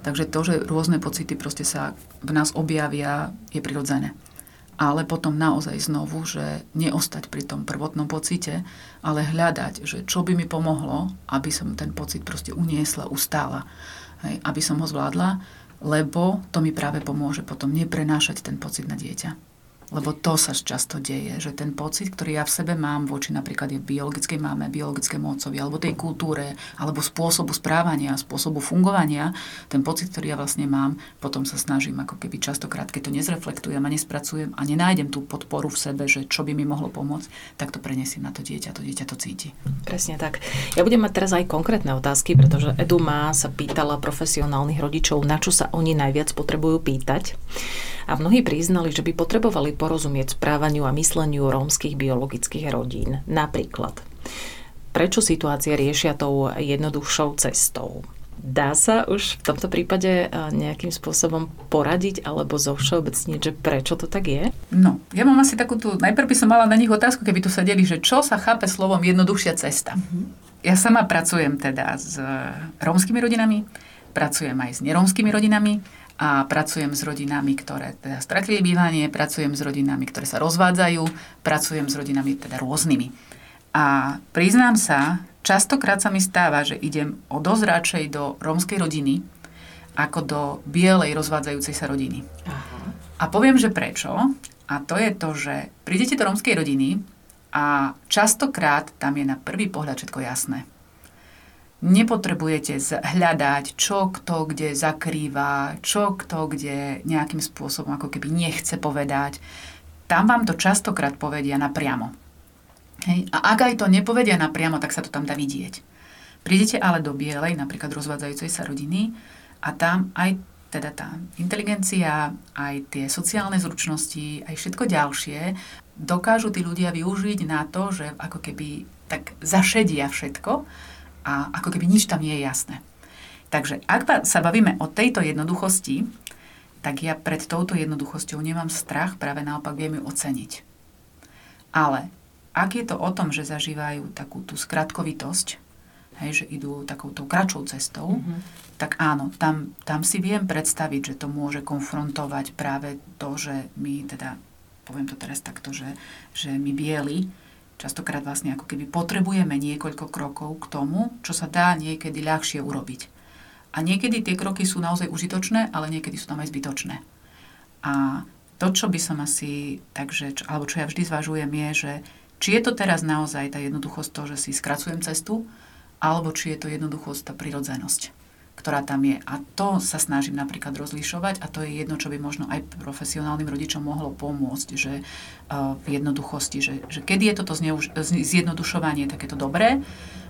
Takže to, že rôzne pocity proste sa v nás objavia, je prirodzené. Ale potom naozaj znovu, že neostať pri tom prvotnom pocite, ale hľadať, že čo by mi pomohlo, aby som ten pocit proste uniesla, ustála. Hej, aby som ho zvládla, lebo to mi práve pomôže potom neprenášať ten pocit na dieťa. Lebo to sa často deje, že ten pocit, ktorý ja v sebe mám voči napríklad je biologickej máme, biologickému otcovi, alebo tej kultúre, alebo spôsobu správania, spôsobu fungovania, ten pocit, ktorý ja vlastne mám, potom sa snažím ako keby častokrát, keď to nezreflektujem a nespracujem a nenájdem tú podporu v sebe, že čo by mi mohlo pomôcť, tak to prenesím na to dieťa, to dieťa to cíti.
Presne tak. Ja budem mať teraz aj konkrétne otázky, pretože Edu má sa pýtala profesionálnych rodičov, na čo sa oni najviac potrebujú pýtať a mnohí priznali, že by potrebovali porozumieť správaniu a mysleniu rómskych biologických rodín. Napríklad, prečo situácie riešia tou jednoduchšou cestou? Dá sa už v tomto prípade nejakým spôsobom poradiť alebo zovšeobecniť, že prečo to tak je?
No, ja mám asi takú tu, najprv by som mala na nich otázku, keby tu sedeli, že čo sa chápe slovom jednoduchšia cesta. Mm-hmm. Ja sama pracujem teda s rómskymi rodinami, pracujem aj s nerómskymi rodinami a pracujem s rodinami, ktoré teda stratili bývanie, pracujem s rodinami, ktoré sa rozvádzajú, pracujem s rodinami teda rôznymi. A priznám sa, častokrát sa mi stáva, že idem o dosť radšej do rómskej rodiny, ako do bielej rozvádzajúcej sa rodiny. Aha. A poviem, že prečo. A to je to, že prídete do rómskej rodiny a častokrát tam je na prvý pohľad všetko jasné. Nepotrebujete hľadať, čo kto kde zakrýva, čo kto kde nejakým spôsobom ako keby nechce povedať. Tam vám to častokrát povedia napriamo. Hej. A ak aj to nepovedia napriamo, tak sa to tam dá vidieť. Prídete ale do bielej, napríklad rozvádzajúcej sa rodiny a tam aj teda tá inteligencia, aj tie sociálne zručnosti, aj všetko ďalšie dokážu tí ľudia využiť na to, že ako keby tak zašedia všetko a ako keby nič tam nie je jasné. Takže ak sa bavíme o tejto jednoduchosti, tak ja pred touto jednoduchosťou nemám strach, práve naopak viem ju oceniť. Ale ak je to o tom, že zažívajú takú tú skratkovitosť, hej, že idú takouto kratšou cestou, mm-hmm. tak áno, tam, tam si viem predstaviť, že to môže konfrontovať práve to, že my teda, poviem to teraz takto, že, že my bieli, Častokrát vlastne ako keby potrebujeme niekoľko krokov k tomu, čo sa dá niekedy ľahšie urobiť. A niekedy tie kroky sú naozaj užitočné, ale niekedy sú tam aj zbytočné. A to, čo by som asi, takže, čo, alebo čo ja vždy zvažujem, je, že či je to teraz naozaj tá jednoduchosť to, že si skracujem cestu, alebo či je to jednoduchosť tá prirodzenosť. Ktorá tam je. A to sa snažím napríklad rozlišovať a to je jedno, čo by možno aj profesionálnym rodičom mohlo pomôcť, že uh, v jednoduchosti, že, že kedy je toto zneuž- zjednodušovanie takéto dobré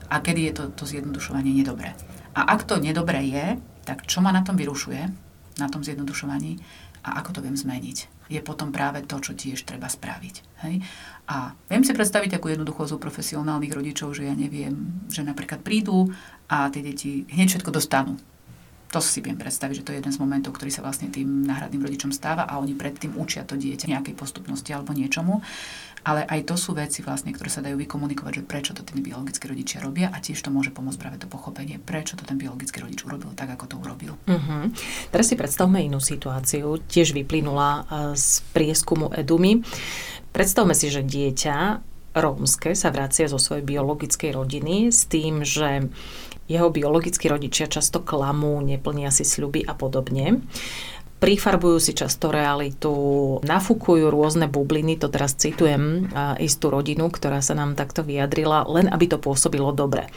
a kedy je to, to zjednodušovanie nedobré. A ak to nedobré je, tak čo ma na tom vyrušuje, na tom zjednodušovaní a ako to viem zmeniť je potom práve to, čo tiež treba spraviť. Hej? A viem si predstaviť takú jednoduchosť u profesionálnych rodičov, že ja neviem, že napríklad prídu a tie deti hneď všetko dostanú. To si viem predstaviť, že to je jeden z momentov, ktorý sa vlastne tým náhradným rodičom stáva a oni predtým učia to dieťa nejakej postupnosti alebo niečomu. Ale aj to sú veci, vlastne, ktoré sa dajú vykomunikovať, že prečo to tí biologickí rodičia robia a tiež to môže pomôcť práve to pochopenie, prečo to ten biologický rodič urobil tak, ako to urobil.
Uh-huh. Teraz si predstavme inú situáciu, tiež vyplynula e, z prieskumu Edumy. Predstavme si, že dieťa rómske sa vracia zo svojej biologickej rodiny s tým, že jeho biologickí rodičia často klamú, neplnia si sľuby a podobne prifarbujú si často realitu, nafúkujú rôzne bubliny, to teraz citujem istú rodinu, ktorá sa nám takto vyjadrila, len aby to pôsobilo dobre.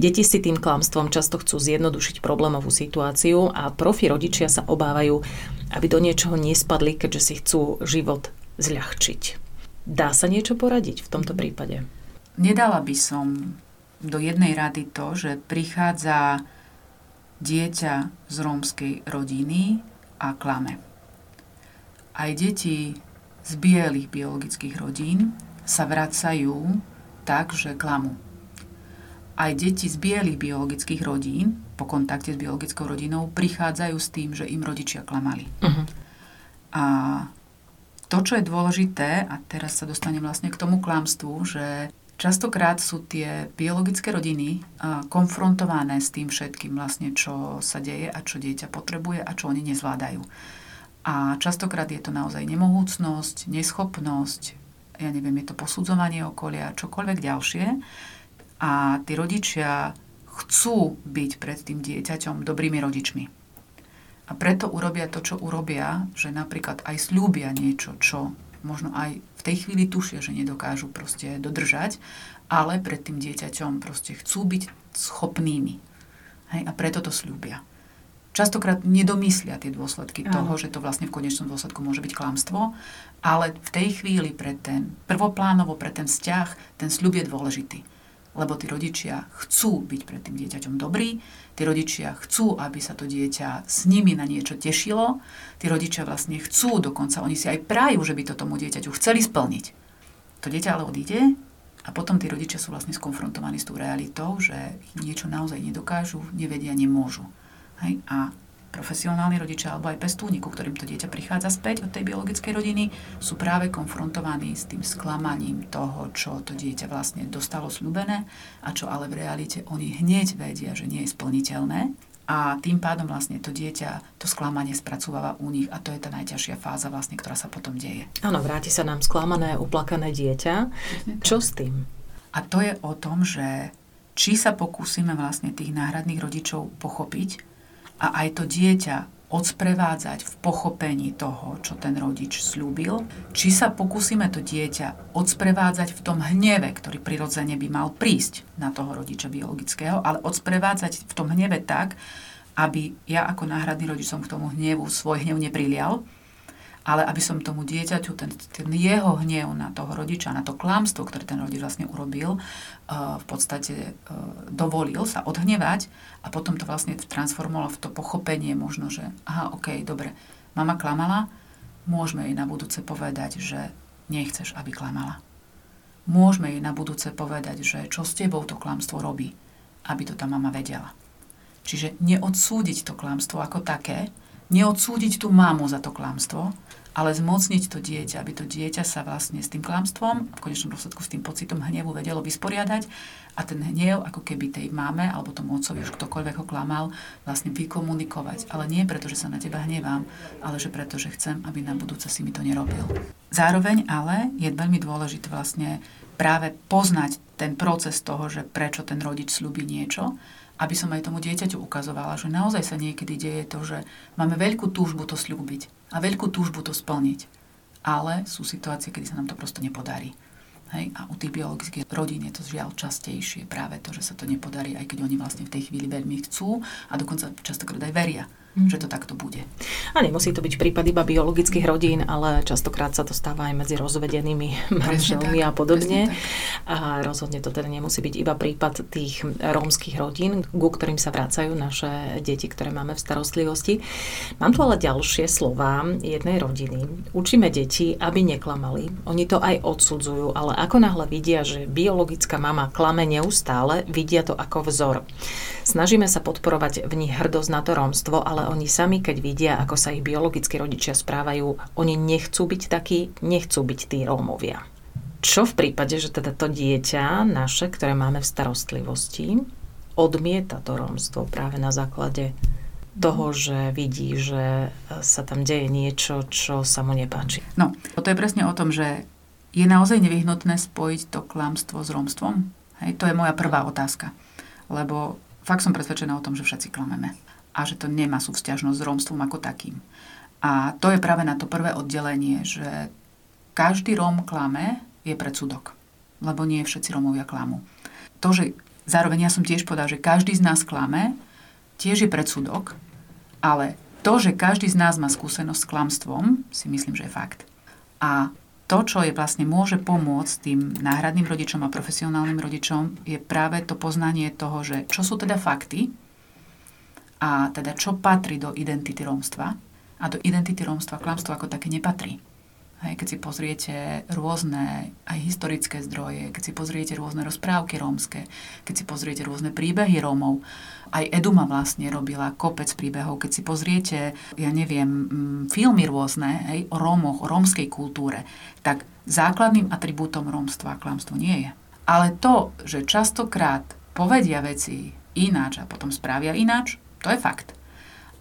Deti si tým klamstvom často chcú zjednodušiť problémovú situáciu a profi rodičia sa obávajú, aby do niečoho nespadli, keďže si chcú život zľahčiť. Dá sa niečo poradiť v tomto prípade?
Nedala by som do jednej rady to, že prichádza dieťa z rómskej rodiny a klame. Aj deti z bielých biologických rodín sa vracajú tak, že klamú. Aj deti z bielých biologických rodín po kontakte s biologickou rodinou prichádzajú s tým, že im rodičia klamali. Uh-huh. A to, čo je dôležité, a teraz sa dostanem vlastne k tomu klamstvu, že Častokrát sú tie biologické rodiny konfrontované s tým všetkým vlastne, čo sa deje a čo dieťa potrebuje a čo oni nezvládajú. A častokrát je to naozaj nemohúcnosť, neschopnosť, ja neviem, je to posudzovanie okolia, čokoľvek ďalšie. A tí rodičia chcú byť pred tým dieťaťom dobrými rodičmi. A preto urobia to, čo urobia, že napríklad aj slúbia niečo, čo možno aj v tej chvíli tušia, že nedokážu proste dodržať, ale pred tým dieťaťom proste chcú byť schopnými. Hej, a preto to slúbia. Častokrát nedomyslia tie dôsledky Áno. toho, že to vlastne v konečnom dôsledku môže byť klamstvo, ale v tej chvíli pre ten prvoplánovo, pre ten vzťah, ten sľub je dôležitý lebo tí rodičia chcú byť pred tým dieťaťom dobrí, tí rodičia chcú, aby sa to dieťa s nimi na niečo tešilo, tí rodičia vlastne chcú, dokonca oni si aj prajú, že by to tomu dieťaťu chceli splniť. To dieťa ale odíde a potom tí rodičia sú vlastne skonfrontovaní s tou realitou, že niečo naozaj nedokážu, nevedia, nemôžu. Hej? A profesionálni rodičia alebo aj pestúni, ku ktorým to dieťa prichádza späť od tej biologickej rodiny, sú práve konfrontovaní s tým sklamaním toho, čo to dieťa vlastne dostalo slúbené a čo ale v realite oni hneď vedia, že nie je splniteľné. A tým pádom vlastne to dieťa to sklamanie spracováva u nich a to je tá najťažšia fáza vlastne, ktorá sa potom deje.
Áno, vráti sa nám sklamané, uplakané dieťa. Čo s tým?
A to je o tom, že či sa pokúsime vlastne tých náhradných rodičov pochopiť a aj to dieťa odsprevádzať v pochopení toho, čo ten rodič slúbil, či sa pokúsime to dieťa odsprevádzať v tom hneve, ktorý prirodzene by mal prísť na toho rodiča biologického, ale odsprevádzať v tom hneve tak, aby ja ako náhradný rodič som k tomu hnevu svoj hnev neprilial, ale aby som tomu dieťaťu ten, ten jeho hnev na toho rodiča, na to klamstvo, ktoré ten rodič vlastne urobil, uh, v podstate uh, dovolil sa odhnevať a potom to vlastne transformovalo v to pochopenie možno, že aha, ok, dobre, mama klamala, môžeme jej na budúce povedať, že nechceš, aby klamala. Môžeme jej na budúce povedať, že čo s tebou to klamstvo robí, aby to tá mama vedela. Čiže neodsúdiť to klamstvo ako také, neodsúdiť tú mamu za to klamstvo, ale zmocniť to dieťa, aby to dieťa sa vlastne s tým klamstvom, v konečnom dôsledku s tým pocitom hnevu vedelo vysporiadať a ten hnev ako keby tej máme alebo tomu otcovi, už ktokoľvek ho klamal, vlastne vykomunikovať. Ale nie preto, že sa na teba hnevám, ale že preto, že chcem, aby na budúce si mi to nerobil. Zároveň ale je veľmi dôležité vlastne práve poznať ten proces toho, že prečo ten rodič slúbi niečo aby som aj tomu dieťaťu ukazovala, že naozaj sa niekedy deje to, že máme veľkú túžbu to slúbiť a veľkú túžbu to splniť. Ale sú situácie, kedy sa nám to prosto nepodarí. Hej? A u tých biologických rodín je to žiaľ častejšie práve to, že sa to nepodarí, aj keď oni vlastne v tej chvíli veľmi chcú a dokonca častokrát aj veria mm. že to takto bude.
A nemusí to byť prípad iba biologických rodín, ale častokrát sa to stáva aj medzi rozvedenými manželmi a podobne. A rozhodne to teda nemusí byť iba prípad tých rómskych rodín, ku ktorým sa vracajú naše deti, ktoré máme v starostlivosti. Mám tu ale ďalšie slova jednej rodiny. Učíme deti, aby neklamali. Oni to aj odsudzujú, ale ako náhle vidia, že biologická mama klame neustále, vidia to ako vzor. Snažíme sa podporovať v nich hrdosť na to rómstvo, ale oni sami, keď vidia, ako sa ich biologickí rodičia správajú, oni nechcú byť takí, nechcú byť tí Rómovia. Čo v prípade, že teda to dieťa naše, ktoré máme v starostlivosti, odmieta to rómstvo práve na základe toho, že vidí, že sa tam deje niečo, čo sa mu nepáči.
No, to je presne o tom, že je naozaj nevyhnutné spojiť to klamstvo s rómstvom? Hej, to je moja prvá otázka. Lebo fakt som presvedčená o tom, že všetci klameme a že to nemá súvzťažnosť s rómstvom ako takým. A to je práve na to prvé oddelenie, že každý Róm klame je predsudok, lebo nie všetci Rómovia klamú. To, že zároveň ja som tiež povedal, že každý z nás klame, tiež je predsudok, ale to, že každý z nás má skúsenosť s klamstvom, si myslím, že je fakt. A to, čo je vlastne môže pomôcť tým náhradným rodičom a profesionálnym rodičom, je práve to poznanie toho, že čo sú teda fakty a teda čo patrí do identity rómstva a do identity rómstva klamstvo ako také nepatrí. Hej, keď si pozriete rôzne aj historické zdroje, keď si pozriete rôzne rozprávky rómske, keď si pozriete rôzne príbehy Rómov, aj Eduma vlastne robila kopec príbehov, keď si pozriete, ja neviem, mm, filmy rôzne hej, o Rómoch, o rómskej kultúre, tak základným atribútom rómstva klamstvo nie je. Ale to, že častokrát povedia veci ináč a potom správia ináč, to je fakt.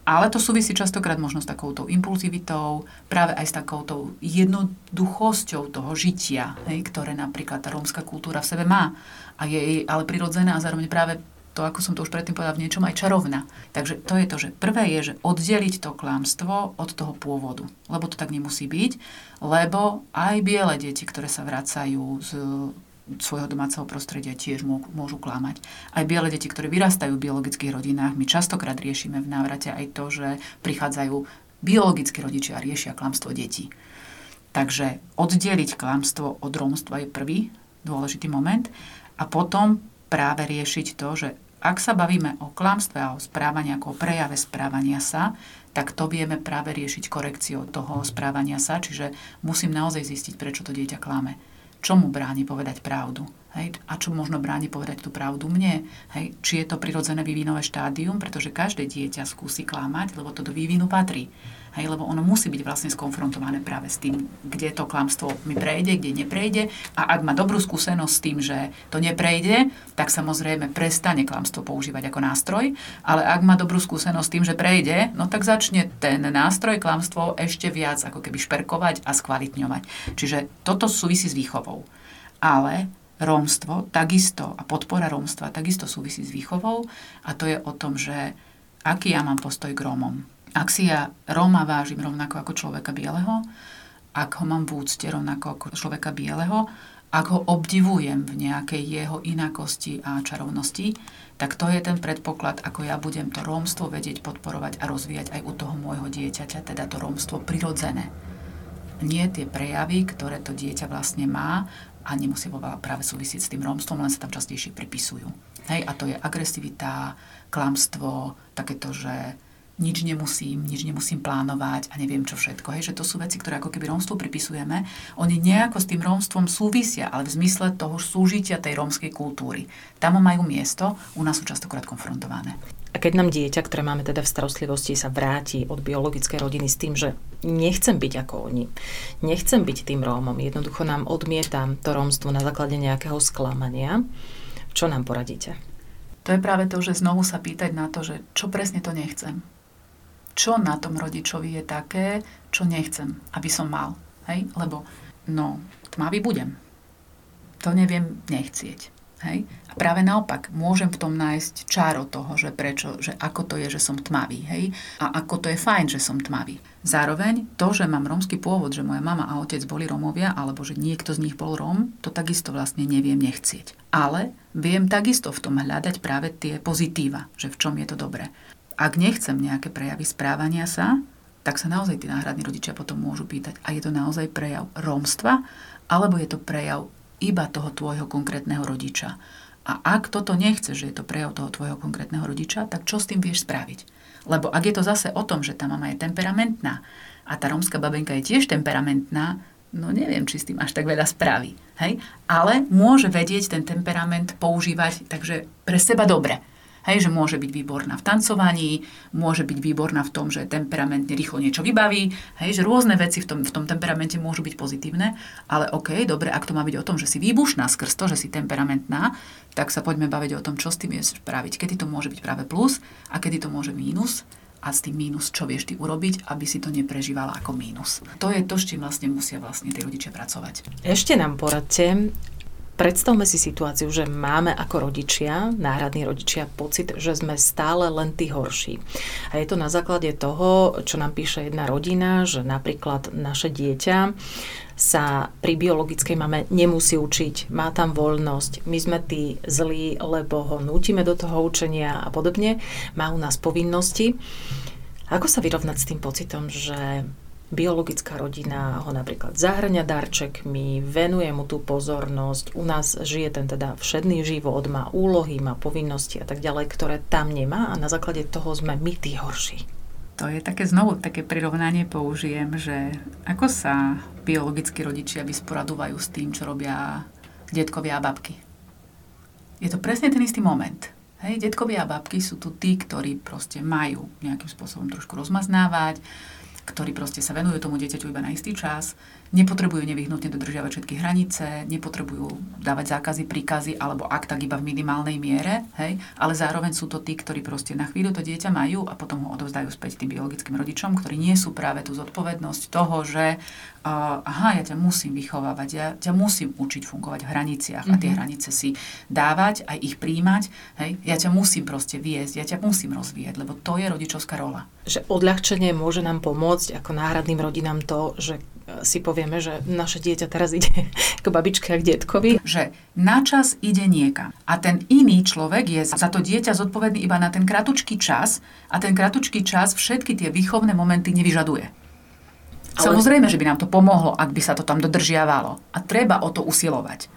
Ale to súvisí častokrát možno s takouto impulzivitou, práve aj s takouto jednoduchosťou toho žitia, hej, ktoré napríklad tá rómska kultúra v sebe má. A je jej ale prirodzená a zároveň práve to, ako som to už predtým povedala, v niečom aj čarovná. Takže to je to, že prvé je, že oddeliť to klamstvo od toho pôvodu. Lebo to tak nemusí byť, lebo aj biele deti, ktoré sa vracajú z svojho domáceho prostredia tiež môžu klamať. Aj biele deti, ktoré vyrastajú v biologických rodinách, my častokrát riešime v návrate aj to, že prichádzajú biologickí rodičia a riešia klamstvo detí. Takže oddeliť klamstvo od rómstva je prvý dôležitý moment a potom práve riešiť to, že ak sa bavíme o klamstve a o správaní ako o prejave správania sa, tak to vieme práve riešiť korekciou toho správania sa, čiže musím naozaj zistiť, prečo to dieťa klame čo mu bráni povedať pravdu. Hej? A čo možno bráni povedať tú pravdu mne? Hej? Či je to prirodzené vývinové štádium, pretože každé dieťa skúsi klamať, lebo to do vývinu patrí. Hej, lebo ono musí byť vlastne skonfrontované práve s tým, kde to klamstvo mi prejde, kde neprejde. A ak má dobrú skúsenosť s tým, že to neprejde, tak samozrejme prestane klamstvo používať ako nástroj. Ale ak má dobrú skúsenosť s tým, že prejde, no tak začne ten nástroj klamstvo ešte viac ako keby šperkovať a skvalitňovať. Čiže toto súvisí s výchovou. Ale rómstvo takisto a podpora rómstva takisto súvisí s výchovou a to je o tom, že aký ja mám postoj k Rómom ak si ja Róma vážim rovnako ako človeka bieleho, ak ho mám v úcte rovnako ako človeka bieleho, ak ho obdivujem v nejakej jeho inakosti a čarovnosti, tak to je ten predpoklad, ako ja budem to rómstvo vedieť podporovať a rozvíjať aj u toho môjho dieťaťa, teda to rómstvo prirodzené. Nie tie prejavy, ktoré to dieťa vlastne má a nemusí práve súvisieť s tým rómstvom, len sa tam častejšie pripisujú. Hej, a to je agresivita, klamstvo, takéto, že nič nemusím, nič nemusím plánovať a neviem čo všetko. Hej, že to sú veci, ktoré ako keby rómstvu pripisujeme. Oni nejako s tým rómstvom súvisia, ale v zmysle toho súžitia tej rómskej kultúry. Tam majú miesto, u nás sú častokrát konfrontované.
A keď nám dieťa, ktoré máme teda v starostlivosti, sa vráti od biologickej rodiny s tým, že nechcem byť ako oni, nechcem byť tým Rómom, jednoducho nám odmietam to rómstvo na základe nejakého sklamania, čo nám poradíte?
To je práve to, že znovu sa pýtať na to, že čo presne to nechcem čo na tom rodičovi je také, čo nechcem, aby som mal. Hej? Lebo, no, tmavý budem. To neviem nechcieť. Hej? A práve naopak, môžem v tom nájsť čáro toho, že prečo, že ako to je, že som tmavý, hej? A ako to je fajn, že som tmavý. Zároveň to, že mám rómsky pôvod, že moja mama a otec boli Rómovia, alebo že niekto z nich bol Róm, to takisto vlastne neviem nechcieť. Ale viem takisto v tom hľadať práve tie pozitíva, že v čom je to dobré. Ak nechcem nejaké prejavy správania sa, tak sa naozaj tí náhradní rodičia potom môžu pýtať, a je to naozaj prejav rómstva, alebo je to prejav iba toho tvojho konkrétneho rodiča. A ak toto nechce, že je to prejav toho tvojho konkrétneho rodiča, tak čo s tým vieš spraviť? Lebo ak je to zase o tom, že tá mama je temperamentná a tá rómska babenka je tiež temperamentná, no neviem, či s tým až tak veľa spraví. Hej? Ale môže vedieť ten temperament používať takže pre seba dobre. Hej, že môže byť výborná v tancovaní, môže byť výborná v tom, že temperamentne rýchlo niečo vybaví, hej, že rôzne veci v tom, v tom temperamente môžu byť pozitívne, ale OK, dobre, ak to má byť o tom, že si výbušná skrz to, že si temperamentná, tak sa poďme baviť o tom, čo s tým vieš spraviť. Kedy to môže byť práve plus a kedy to môže mínus a s tým mínus, čo vieš ty urobiť, aby si to neprežívala ako mínus. To je to, s čím vlastne musia vlastne tí rodičia pracovať.
Ešte nám poradte, Predstavme si situáciu, že máme ako rodičia, náhradní rodičia, pocit, že sme stále len tí horší. A je to na základe toho, čo nám píše jedna rodina, že napríklad naše dieťa sa pri biologickej mame nemusí učiť, má tam voľnosť, my sme tí zlí, lebo ho nutíme do toho učenia a podobne, má u nás povinnosti. Ako sa vyrovnať s tým pocitom, že biologická rodina ho napríklad zahrania darčekmi, venuje mu tú pozornosť, u nás žije ten teda všedný život, má úlohy, má povinnosti a tak ďalej, ktoré tam nemá a na základe toho sme my tí horší.
To je také znovu také prirovnanie použijem, že ako sa biologickí rodičia vysporadúvajú s tým, čo robia detkovia a babky. Je to presne ten istý moment. Hej, detkovia a babky sú tu tí, ktorí proste majú nejakým spôsobom trošku rozmaznávať, ktorí proste sa venujú tomu dieťaťu iba na istý čas, nepotrebujú nevyhnutne dodržiavať všetky hranice, nepotrebujú dávať zákazy, príkazy, alebo ak tak iba v minimálnej miere, hej, ale zároveň sú to tí, ktorí proste na chvíľu to dieťa majú a potom ho odovzdajú späť tým biologickým rodičom, ktorí nie sú práve tú zodpovednosť toho, že uh, aha, ja ťa musím vychovávať, ja ťa musím učiť fungovať v hraniciach mm-hmm. a tie mhm. hranice si dávať, aj ich príjmať, hej, ja ťa musím proste viesť, ja ťa musím rozvíjať, lebo to je rodičovská rola.
Že odľahčenie môže nám pomôcť ako náhradným rodinám to, že e, si povieme, že naše dieťa teraz ide k babičke a k detkovi.
Že na čas ide niekam. A ten iný človek je za to dieťa zodpovedný iba na ten kratučký čas a ten kratučký čas všetky tie výchovné momenty nevyžaduje. Ale... Samozrejme, že by nám to pomohlo, ak by sa to tam dodržiavalo. A treba o to usilovať.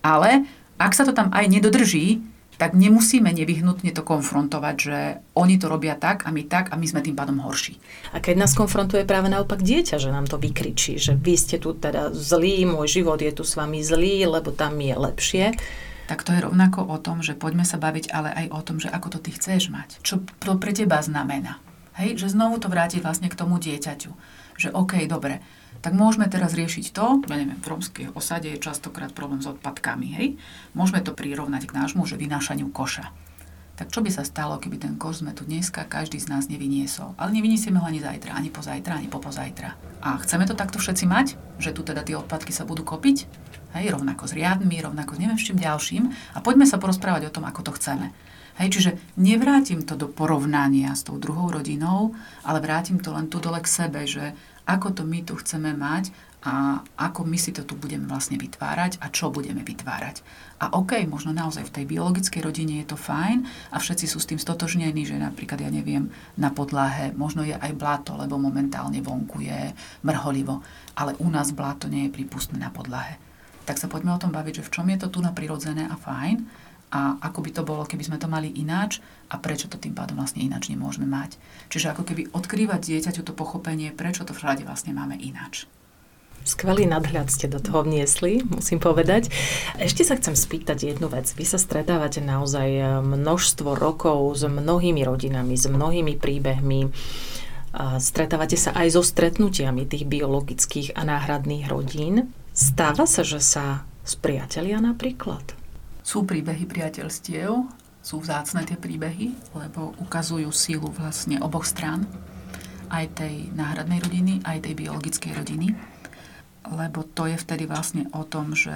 Ale ak sa to tam aj nedodrží, tak nemusíme nevyhnutne to konfrontovať, že oni to robia tak a my tak a my sme tým pádom horší.
A keď nás konfrontuje práve naopak dieťa, že nám to vykričí, že vy ste tu teda zlí, môj život je tu s vami zlý, lebo tam je lepšie,
tak to je rovnako o tom, že poďme sa baviť ale aj o tom, že ako to ty chceš mať. Čo to pre teba znamená. Hej, že znovu to vrátiť vlastne k tomu dieťaťu že OK, dobre, tak môžeme teraz riešiť to, ja neviem, v romskej osade je častokrát problém s odpadkami, hej? Môžeme to prirovnať k nášmu, že vynášaniu koša. Tak čo by sa stalo, keby ten koš sme tu dneska každý z nás nevyniesol? Ale nevyniesieme ho ani zajtra, ani pozajtra, ani popozajtra. A chceme to takto všetci mať? Že tu teda tie odpadky sa budú kopiť? Hej, rovnako s riadmi, rovnako s neviem s čím ďalším. A poďme sa porozprávať o tom, ako to chceme. Hej, čiže nevrátim to do porovnania s tou druhou rodinou, ale vrátim to len tu dole k sebe, že ako to my tu chceme mať a ako my si to tu budeme vlastne vytvárať a čo budeme vytvárať. A OK, možno naozaj v tej biologickej rodine je to fajn a všetci sú s tým stotožnení, že napríklad, ja neviem, na podlahe možno je aj blato, lebo momentálne vonku je mrholivo, ale u nás blato nie je prípustné na podlahe. Tak sa poďme o tom baviť, že v čom je to tu na prirodzené a fajn a ako by to bolo, keby sme to mali ináč a prečo to tým pádom vlastne ináč nemôžeme mať. Čiže ako keby odkrývať dieťaťu to pochopenie, prečo to všade vlastne máme ináč.
Skvelý nadhľad ste do toho vniesli, musím povedať. Ešte sa chcem spýtať jednu vec. Vy sa stretávate naozaj eh, množstvo rokov s mnohými rodinami, s mnohými príbehmi. Stretávate sa aj so stretnutiami tých biologických a náhradných rodín. Stáva sa, že sa spriatelia napríklad?
Sú príbehy priateľstiev, sú vzácne tie príbehy, lebo ukazujú sílu vlastne oboch strán, aj tej náhradnej rodiny, aj tej biologickej rodiny, lebo to je vtedy vlastne o tom, že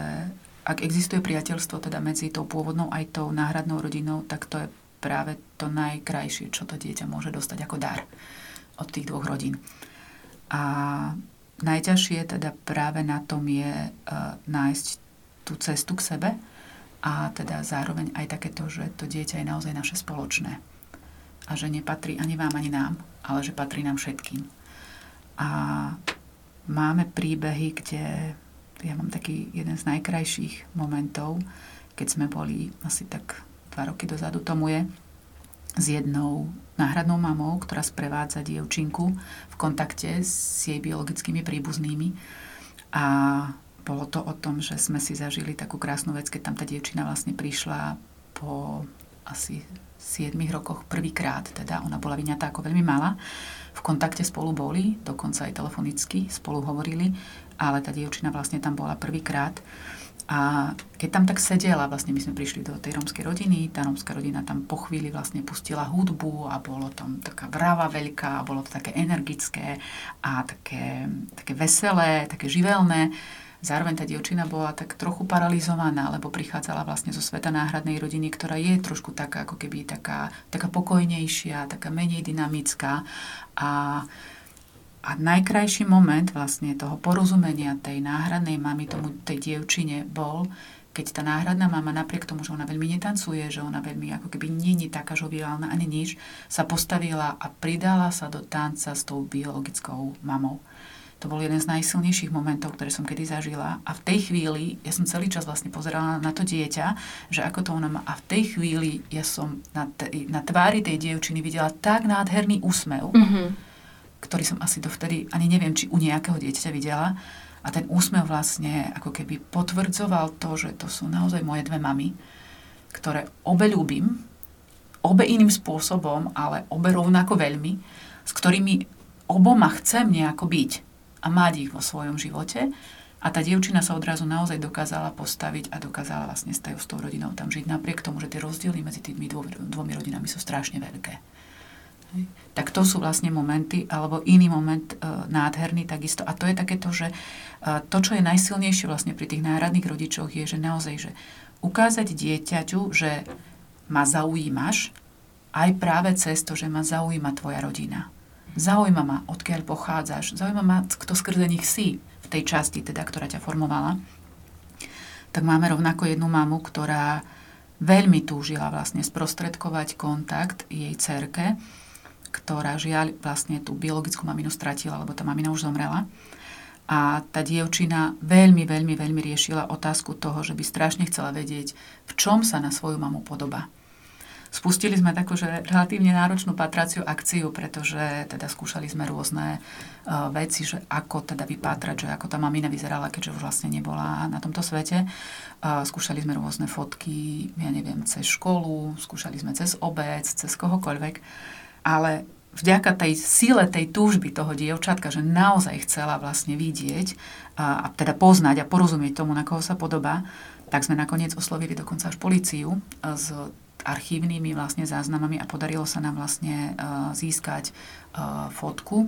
ak existuje priateľstvo teda medzi tou pôvodnou aj tou náhradnou rodinou, tak to je práve to najkrajšie, čo to dieťa môže dostať ako dar od tých dvoch rodín. A najťažšie teda práve na tom je uh, nájsť tú cestu k sebe a teda zároveň aj takéto, že to dieťa je naozaj naše spoločné a že nepatrí ani vám, ani nám, ale že patrí nám všetkým. A máme príbehy, kde ja mám taký jeden z najkrajších momentov, keď sme boli asi tak dva roky dozadu tomu je, s jednou náhradnou mamou, ktorá sprevádza dievčinku v kontakte s jej biologickými príbuznými. A bolo to o tom, že sme si zažili takú krásnu vec, keď tam tá dievčina vlastne prišla po asi 7 rokoch prvýkrát, teda ona bola vyňatá ako veľmi malá. V kontakte spolu boli, dokonca aj telefonicky spolu hovorili, ale tá dievčina vlastne tam bola prvýkrát. A keď tam tak sedela, vlastne my sme prišli do tej rómskej rodiny, tá rómska rodina tam po chvíli vlastne pustila hudbu a bolo tam taká vrava veľká, a bolo to také energické a také, také veselé, také živelné. Zároveň tá dievčina bola tak trochu paralizovaná, lebo prichádzala vlastne zo sveta náhradnej rodiny, ktorá je trošku taká, ako keby taká, taká pokojnejšia, taká menej dynamická a a najkrajší moment vlastne toho porozumenia tej náhradnej mamy tomu tej dievčine bol, keď tá náhradná mama napriek tomu, že ona veľmi netancuje, že ona veľmi ako keby není taká žoviálna ani nič, sa postavila a pridala sa do tanca s tou biologickou mamou. To bol jeden z najsilnejších momentov, ktoré som kedy zažila. A v tej chvíli, ja som celý čas vlastne pozerala na to dieťa, že ako to ona má. A v tej chvíli ja som na, t- na tvári tej dievčiny videla tak nádherný úsmev, mm-hmm ktorý som asi dovtedy ani neviem, či u nejakého dieťaťa videla. A ten úsmev vlastne ako keby potvrdzoval to, že to sú naozaj moje dve mamy, ktoré obe ľúbim, obe iným spôsobom, ale obe rovnako veľmi, s ktorými oboma chcem nejako byť a mať ich vo svojom živote. A tá dievčina sa odrazu naozaj dokázala postaviť a dokázala vlastne s tou rodinou tam žiť, napriek tomu, že tie rozdiely medzi tými dvomi rodinami sú strašne veľké. Tak to sú vlastne momenty, alebo iný moment e, nádherný takisto. A to je takéto, že e, to, čo je najsilnejšie vlastne pri tých náhradných rodičoch, je, že naozaj, že ukázať dieťaťu, že ma zaujímaš, aj práve cez to, že ma zaujíma tvoja rodina. Zaujíma ma, odkiaľ pochádzaš, zaujíma ma, kto skrze nich si v tej časti, teda, ktorá ťa formovala. Tak máme rovnako jednu mamu, ktorá veľmi túžila vlastne sprostredkovať kontakt jej cerke, ktorá žiaľ vlastne tú biologickú maminu stratila, lebo tá mamina už zomrela. A tá dievčina veľmi, veľmi, veľmi riešila otázku toho, že by strašne chcela vedieť, v čom sa na svoju mamu podobá. Spustili sme takú, že relatívne náročnú patraciu akciu, pretože teda skúšali sme rôzne uh, veci, že ako teda vypátrať, že ako tá mamina vyzerala, keďže už vlastne nebola na tomto svete. Uh, skúšali sme rôzne fotky, ja neviem, cez školu, skúšali sme cez obec, cez kohokoľvek ale vďaka tej sile tej túžby toho dievčatka, že naozaj chcela vlastne vidieť a, a teda poznať a porozumieť tomu, na koho sa podobá, tak sme nakoniec oslovili dokonca až policiu s archívnymi vlastne záznamami a podarilo sa nám vlastne uh, získať uh, fotku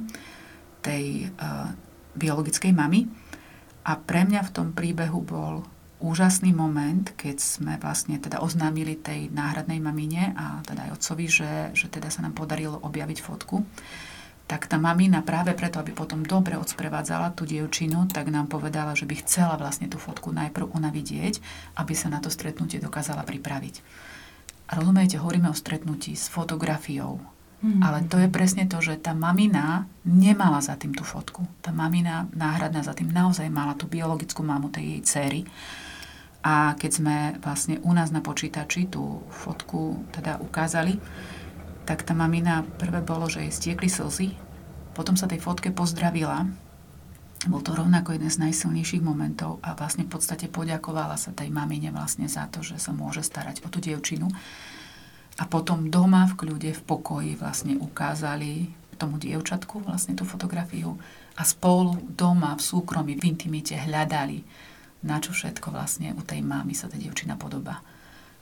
tej uh, biologickej mamy. A pre mňa v tom príbehu bol úžasný moment, keď sme vlastne teda oznámili tej náhradnej mamine a teda aj otcovi, že, že teda sa nám podarilo objaviť fotku, tak tá mamina práve preto, aby potom dobre odsprevádzala tú dievčinu, tak nám povedala, že by chcela vlastne tú fotku najprv ona vidieť, aby sa na to stretnutie dokázala pripraviť. A rozumiete, hovoríme o stretnutí s fotografiou, Mm-hmm. Ale to je presne to, že tá mamina nemala za tým tú fotku. Tá mamina náhradná za tým naozaj mala tú biologickú mamu tej jej cery. A keď sme vlastne u nás na počítači tú fotku teda ukázali, tak tá mamina prvé bolo, že jej stiekli slzy, potom sa tej fotke pozdravila. Bol to rovnako jeden z najsilnejších momentov a vlastne v podstate poďakovala sa tej mamine vlastne za to, že sa môže starať o tú dievčinu. A potom doma v kľude, v pokoji vlastne ukázali tomu dievčatku vlastne tú fotografiu a spolu doma v súkromí, v intimite hľadali na čo všetko vlastne u tej mámy sa tá dievčina podobá.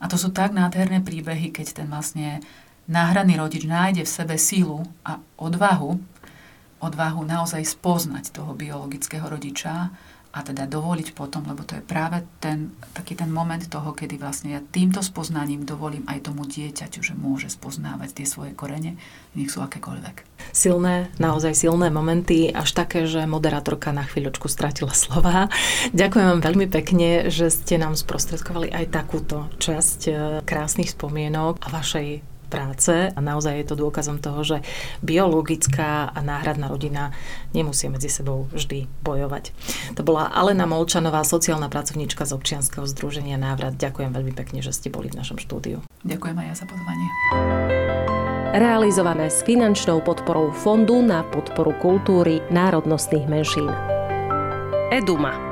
A to sú tak nádherné príbehy, keď ten vlastne náhradný rodič nájde v sebe sílu a odvahu odvahu naozaj spoznať toho biologického rodiča a teda dovoliť potom, lebo to je práve ten, taký ten moment toho, kedy vlastne ja týmto spoznaním dovolím aj tomu dieťaťu, že môže spoznávať tie svoje korene, nech sú akékoľvek.
Silné, naozaj silné momenty, až také, že moderátorka na chvíľočku stratila slova. Ďakujem vám veľmi pekne, že ste nám sprostredkovali aj takúto časť eh, krásnych spomienok a vašej práce a naozaj je to dôkazom toho, že biologická a náhradná rodina nemusí medzi sebou vždy bojovať. To bola Alena Molčanová, sociálna pracovníčka z občianskeho združenia Návrat. Ďakujem veľmi pekne, že ste boli v našom štúdiu.
Ďakujem aj ja za pozvanie.
Realizované s finančnou podporou Fondu na podporu kultúry národnostných menšín. Eduma